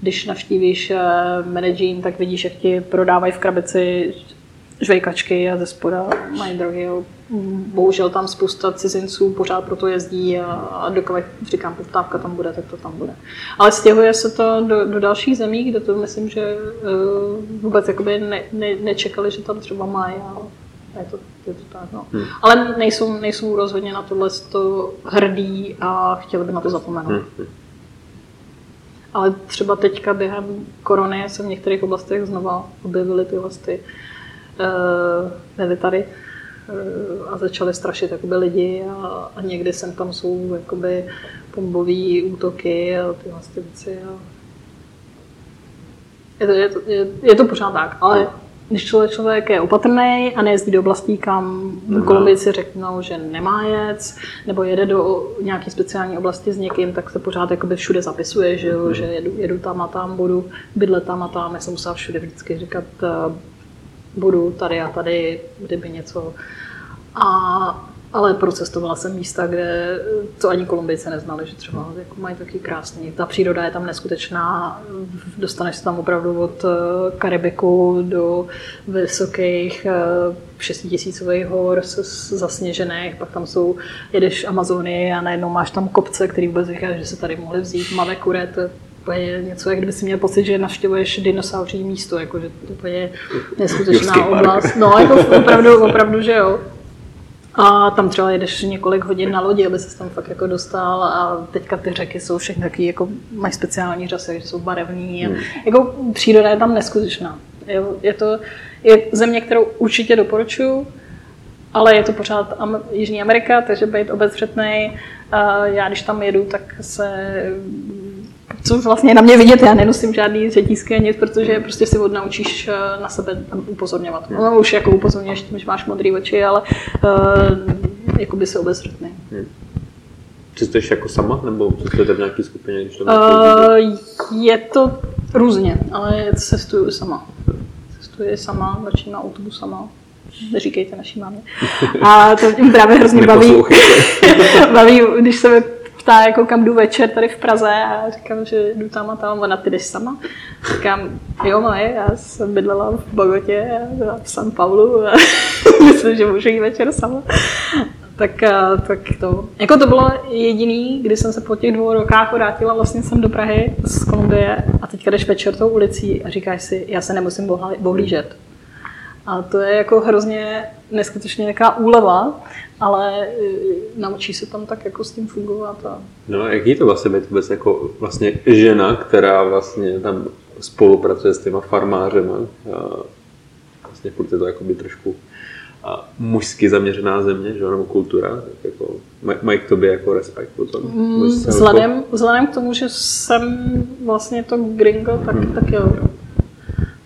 když navštívíš eh, Medellín, tak vidíš, jak ti prodávají v krabici žvejkačky a ze spoda mají drogy. Bohužel tam spousta cizinců pořád proto jezdí a, a dokud, říkám, poptávka tam bude, tak to tam bude. Ale stěhuje se to do, do dalších zemí, kde to myslím, že uh, vůbec jakoby ne, ne, nečekali, že tam třeba mají. A, je to, je to tak, no. hmm. Ale nejsou, nejsou rozhodně na tohle to hrdí a chtěli by na to zapomenout. Hmm. hmm. Ale třeba teďka během korony se v některých oblastech znova objevily tyhle ty uh, tady uh, a začaly strašit jakoby, lidi a, a někdy sem tam jsou jakoby bombové útoky a tyhle ty věci. A... Je, to, je, to, je, je to pořád tak, ale když člověk, člověk je opatrný a nejezdí do oblastí, kam Kolumbijci řeknou, že nemá jet, nebo jede do nějaké speciální oblasti s někým, tak se pořád jakoby všude zapisuje, že, jo, mm. že jedu, jedu tam a tam, budu bydlet tam a tam. Já jsem musela všude vždycky říkat, uh, budu tady a tady, kdyby něco. A ale procestovala jsem místa, kde to ani Kolumbijce neznali, že třeba jako mají taky krásný. Ta příroda je tam neskutečná, dostaneš se tam opravdu od eh, Karibiku do vysokých eh, šestitisícových hor zasněžených, pak tam jsou, jedeš Amazonii a najednou máš tam kopce, který vůbec říká, že se tady mohli vzít, Mave Kure, to je něco, jak kdyby si měl pocit, že navštěvuješ dinosauří místo, jako, že to je neskutečná oblast. No, jako opravdu, opravdu, že jo. A tam třeba jedeš několik hodin na lodi, aby se tam fakt jako dostal a teďka ty řeky jsou všechny taky, jako mají speciální řasy, že jsou barevní a hmm. jako příroda je tam neskutečná. Je to je země, kterou určitě doporučuju, ale je to pořád Jižní Amerika, takže být obezřetný. Já když tam jedu, tak se co vlastně na mě vidět, já nenosím žádný řetízky a nic, protože prostě si odnaučíš eh, na sebe upozorňovat. No už jako upozorňuješ tím, že máš modré oči, ale uh, jako by se obezřetný. Hmm. Cestuješ jako sama, nebo cestujete v nějaké skupině? Když to uh, je to různě, ale cestuju sama. Cestuji sama, začínám na autobus sama. Neříkejte naší mámě. A to mě právě hrozně baví, baví, když se ptá, jako kam jdu večer tady v Praze a říkám, že jdu tam a tam, ona ty jdeš sama. Říkám, jo moje, já jsem bydlela v Bogotě a v San Paulu a myslím, že můžu jít večer sama. Tak, tak to, jako to bylo jediný, kdy jsem se po těch dvou rokách vrátila vlastně jsem do Prahy z Kolumbie a teďka jdeš večer tou ulicí a říkáš si, já se nemusím bohlížet. A to je jako hrozně neskutečně nějaká úleva, ale e, naučí se tam tak jako s tím fungovat. A... No a jaký to vlastně být vůbec jako vlastně žena, která vlastně tam spolupracuje s těma farmářema? A vlastně furt je to jako by trošku a mužsky zaměřená země, že nebo kultura, tak jako mají k tobě jako respekt potom. Mm, vzhledem, vzhledem k tomu, že jsem vlastně to gringo, tak, hmm. tak jo.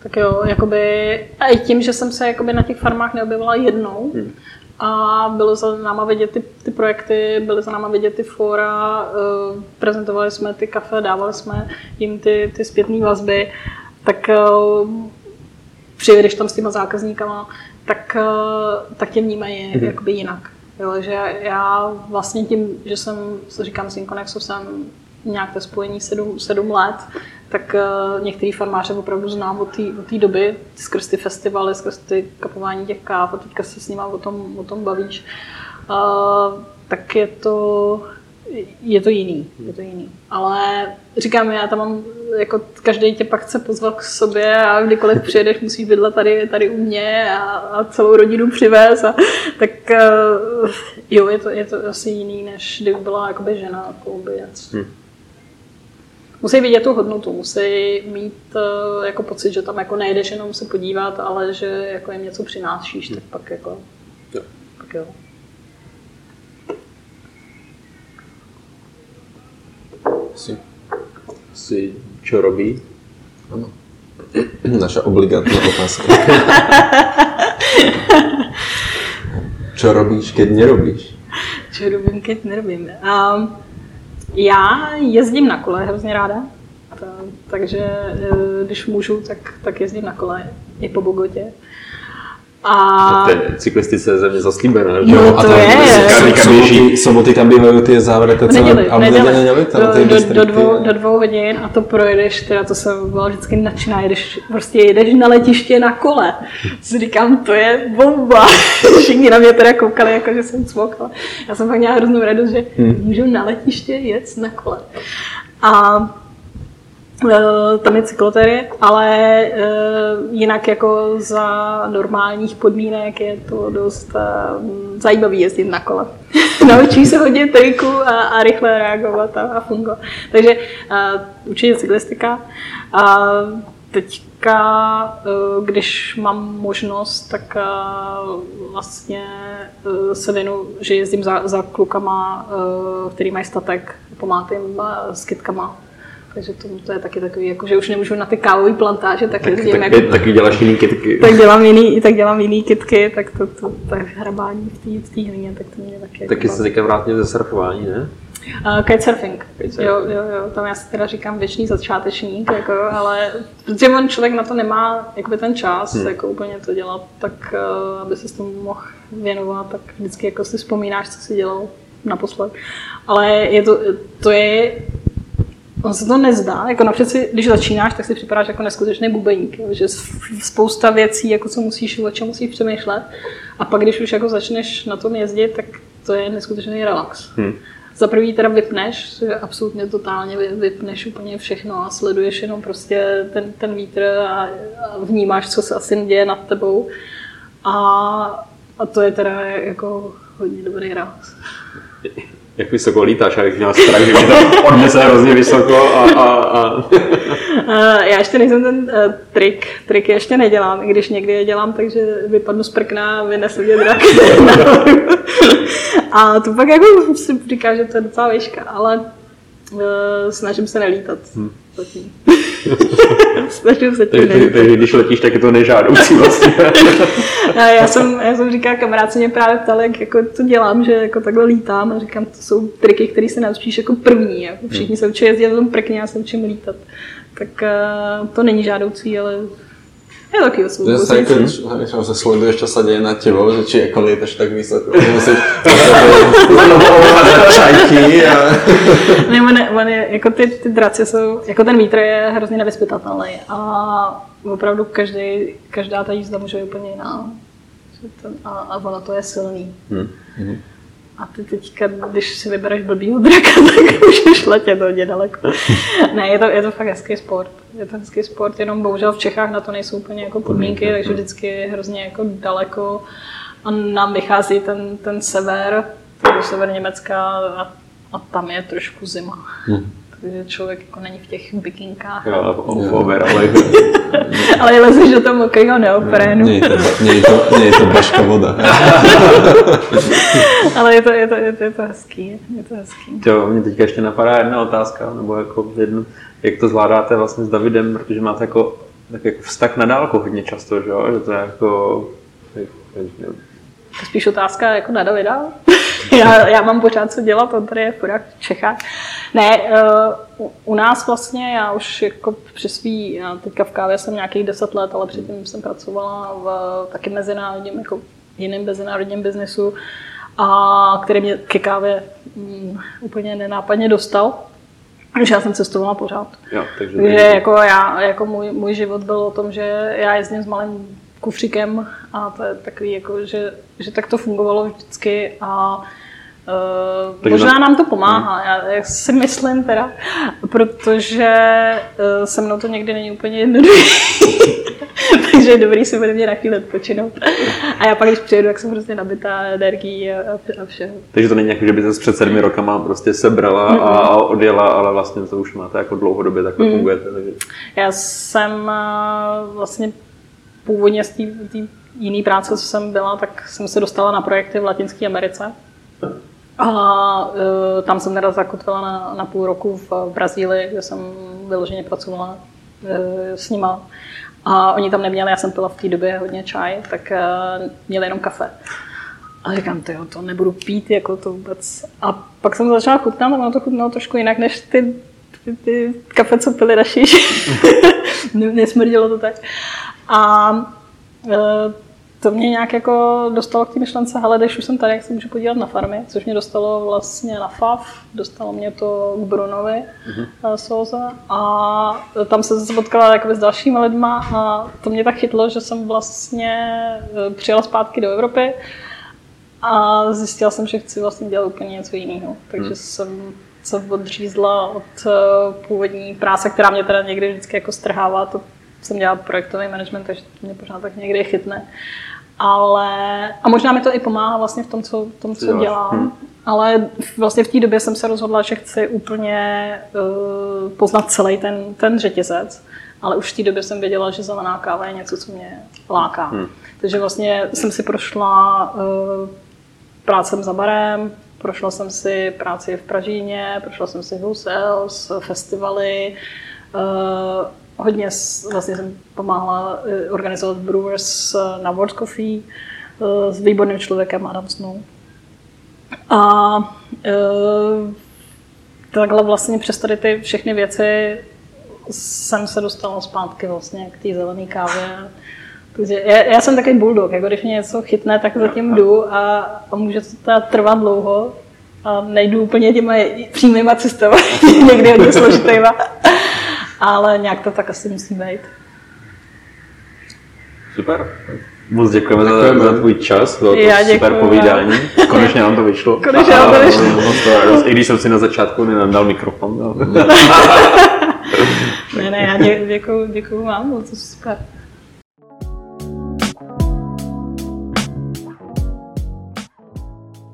Tak jo, jakoby, a i tím, že jsem se jakoby na těch farmách neobjevila jednou, hmm a bylo za náma vidět ty, ty projekty, byly za náma vidět ty fora, uh, prezentovali jsme ty kafe, dávali jsme jim ty, ty zpětné vazby, tak uh, přijedeš tam s těma zákazníkama, tak, uh, tak tě vnímají mm-hmm. jakoby jinak. Jo, že já vlastně tím, že jsem, co říkám, s Inconexu jsem nějak ve spojení sedm, sedm let, tak uh, některý farmáře opravdu znám od té doby, skrz ty festivaly, skrz ty kapování těch káv a teďka se s nimi o tom, o tom bavíš. Uh, tak je to, je to jiný, je to jiný. Ale říkám, já tam mám, jako každý tě pak chce pozvat k sobě a kdykoliv přijedeš, musíš bydlet tady, tady u mě a, a celou rodinu přivez. A, tak uh, jo, je to, je to asi jiný, než kdyby byla jakoby žena Kolumbiec. Hmm. Musí vidět tu hodnotu, musí mít uh, jako pocit, že tam jako nejdeš jenom se podívat, ale že jako jim něco přinášíš, hmm. tak pak jako, jo. pak jo. Si. Si čo robí? Áno. Naša obligátna otázka. čo robíš, keď nerobíš? Čo robím, keď nerobím? Um, já jezdím na kole hrozně ráda, takže eh, když můžu, tak, tak jezdím na kole i po Bogotě. A... To je cyklistice země zaslíbená. No, a to je. Soboty, soboty tam bývají ty závrety celé, ale neděle, neděle, do, do, do, dvou, do dvou hodin a to projedeš, teda to jsem byla vždycky nadšená, jedeš, prostě jedeš na letiště na kole. Si říkám, to je bomba. Všichni na mě teda koukali, jako že jsem cvokala. Já jsem fakt měla hroznou radost, že hmm. můžu na letiště jet na kole. A tam je cyklotery, ale eh, jinak jako za normálních podmínek je to dost eh, zajímavý jezdit na kole. Naučí se hodně triku a, a rychle reagovat a, a fungovat. Takže určitě cyklistika. A teďka, když mám možnost, tak vlastně se věnu, že jezdím za, za klukama, který mají statek, pomáhám jim s kytkama takže to, to je taky takový, jako, že už nemůžu na ty kávové plantáže, tak, tak jezdím. Tak, jako, taky děláš jiný kitky. Tak dělám jiný, tak dělám jiný kitky, tak to, to tak hrabání v té hlině, tak to mě taky. Taky jako se teďka vrátil ze surfování, ne? Uh, kitesurfing. kitesurfing. Jo, jo, jo, tam já si teda říkám věčný začátečník, jako, ale protože on člověk na to nemá jakoby ten čas, hmm. jako úplně to dělat, tak uh, aby se s tomu mohl věnovat, tak vždycky jako si vzpomínáš, co si dělal naposled. Ale je to, to je On se to nezdá, jako napřed si, když začínáš, tak si připadáš jako neskutečný bubeník, jo? že spousta věcí, jako co musíš, o čem musíš přemýšlet a pak, když už jako začneš na tom jezdit, tak to je neskutečný relax. Hmm. Za prvý teda vypneš, absolutně totálně vypneš úplně všechno a sleduješ jenom prostě ten, ten vítr a, a vnímáš, co se asi děje nad tebou. A, a to je teda jako hodně dobrý relax jak vysoko lítáš, a jak měla strach, že mě to odnese hrozně vysoko a, a, a... Já ještě nejsem ten uh, trik, triky ještě nedělám, i když někdy je dělám, takže vypadnu z prkna a vynesu mě drak. a to pak jako si říká, že to je docela výška, ale uh, snažím se nelítat. Hmm. Snažím se tím takže, takže když letíš, tak je to nežádoucí vlastně. já, jsem, já jsem říkala, kamarád se mě právě ptal, jak jako to dělám, že jako takhle lítám a říkám, to jsou triky, které se naučíš jako první. Jako všichni se učí jezdit na tom prkně, já se učím lítat. Tak uh, to není žádoucí, ale je taky osvou. Že sa ako, že sleduješ, čo sa deje na tebou, že či ako lietaš tak vysoko, musíš šajky a... Ne, on, on je, jako ty, ty draci jsou, jako ten vítr je hrozně nevyspytatelný a opravdu každý, každá ta jízda může být úplně jiná. A, a ono to je silný. Hmm. hmm. A ty teďka, když si vybereš blbýho draka, tak můžeš letět hodně daleko. ne, je to, je to fakt hezký sport. Je to hezký sport, jenom bohužel v Čechách na to nejsou úplně jako podmínky, takže vždycky je hrozně jako daleko. A nám vychází ten, ten sever, sever Německa a, a tam je trošku zima. Hmm člověk jako není v těch bikinkách. Jo, over, ale... ale lezeš do toho mokrého neoprénu. Je to, to, to baška voda. ale je to, je, to, je, to, je to hezký. Je to hezký. Jo, mě teďka ještě napadá jedna otázka, nebo jako jednu, jak to zvládáte vlastně s Davidem, protože máte jako, tak jako vztah na dálku hodně často, že, jo? že to je jako... To spíš otázka jako na Davida. já, já mám pořád co dělat, on tady je pořád v Čechách. Ne, uh, u nás vlastně, já už jako při svý, já teďka v kávě jsem nějakých deset let, ale předtím jsem pracovala v taky mezinárodním, jako jiném mezinárodním biznesu, a který mě ke kávě um, úplně nenápadně dostal. Takže já jsem cestovala pořád. Jo, takže, takže jako, já, jako můj, můj život byl o tom, že já jezdím s malým kufříkem a to je takový, jako, že, že tak to fungovalo vždycky a Uh, možná nám to pomáhá, já, já si myslím teda, protože uh, se mnou to někdy není úplně jednoduché. Takže je dobrý si bude mě na chvíli odpočinout. A já pak, když přijedu, tak jsem prostě nabitá energií a, a vše. Takže to není jako, že by se před sedmi rokama prostě sebrala a, a odjela, ale vlastně to už máte jako dlouhodobě takhle mm. fungujete. Takže... Já jsem uh, vlastně původně z té jiné práce, co jsem byla, tak jsem se dostala na projekty v Latinské Americe. A uh, tam jsem teda zakotvila na, na půl roku v Brazílii, kde jsem vyloženě pracovala uh, s nima. A oni tam neměli, já jsem pila v té době hodně čaj, tak uh, měli jenom kafe. A říkám, ty to nebudu pít, jako to vůbec. A pak jsem začala chutnat a ono to chutnalo trošku jinak, než ty, ty, ty kafe, co pili naši. Nesmrdilo to tak. A uh, to mě nějak jako dostalo k té myšlence, hele, když už jsem tady, jak se můžu podívat na farmy, což mě dostalo vlastně na FAF, dostalo mě to k Brunovi mm-hmm. Souza a tam se zase potkala s dalšími lidma a to mě tak chytlo, že jsem vlastně eh, přijela zpátky do Evropy a zjistila jsem, že chci vlastně dělat úplně něco jiného. Takže mm. jsem se odřízla od původní práce, která mě teda někdy vždycky jako strhává, to jsem dělala projektový management, takže to mě pořád tak někdy chytne ale a možná mi to i pomáhá vlastně v tom, co, tom, co dělám. Hmm. Ale vlastně v té době jsem se rozhodla, že chci úplně uh, poznat celý ten, ten řetězec. Ale už v té době jsem věděla, že zelená káva je něco, co mě láká. Hmm. Takže vlastně jsem si prošla uh, prácem za barem, prošla jsem si práci v Pražíně, prošla jsem si Husels, festivaly, uh, hodně vlastně jsem pomáhala eh, organizovat Brewers eh, na World Coffee eh, s výborným člověkem Adam Snow. A takhle vlastně přes tady ty všechny věci jsem se dostala zpátky vlastně k té zelené kávě. Takže já, já jsem takový bulldog, jako když mě něco chytne, tak zatím jdu a, a může to trvat dlouho a nejdu úplně těma přímýma cestama, někdy hodně složitýma ale nějak to tak asi musí být. Super. Moc děkujeme za, za tvůj čas, za to Já super povídání. Konečně nám to vyšlo. Konečně nám to vyšlo. I když jsem si na začátku nenadal mikrofon. No. ne, ne, já dě, děkuju, děkuju vám, bylo to super.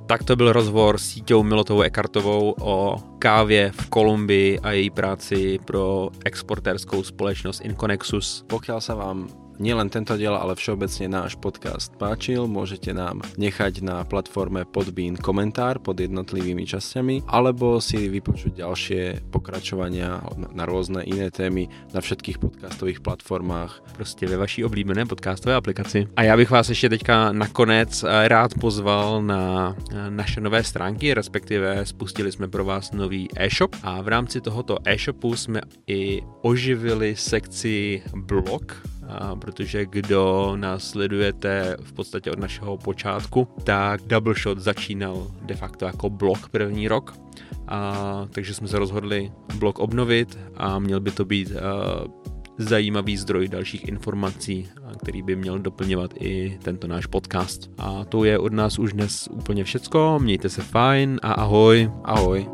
Tak to byl rozhovor s síťou Milotovou Ekartovou o kávě v Kolumbii a její práci pro exportérskou společnost Inconexus. Pokiaľ sa vám nielen tento diel, ale všeobecne náš podcast páčil, môžete nám nechať na platforme Podbean komentár pod jednotlivými časťami, alebo si vypočuť ďalšie pokračovania na rôzne iné témy na všetkých podcastových platformách. Prostě ve vaší oblíbené podcastové aplikaci. A já bych vás ještě teďka nakonec eh, rád pozval na eh, naše nové stránky, respektive spustili jsme pro vás nový e-shop a v rámci tohoto e-shopu jsme i oživili sekci blog, protože kdo nás sledujete v podstatě od našeho počátku, tak Double Shot začínal de facto jako blog první rok, a, takže jsme se rozhodli blog obnovit a měl by to být a, zajímavý zdroj dalších informací, který by měl doplňovat i tento náš podcast. A to je od nás už dnes úplně všecko, mějte se fajn a ahoj. Ahoj.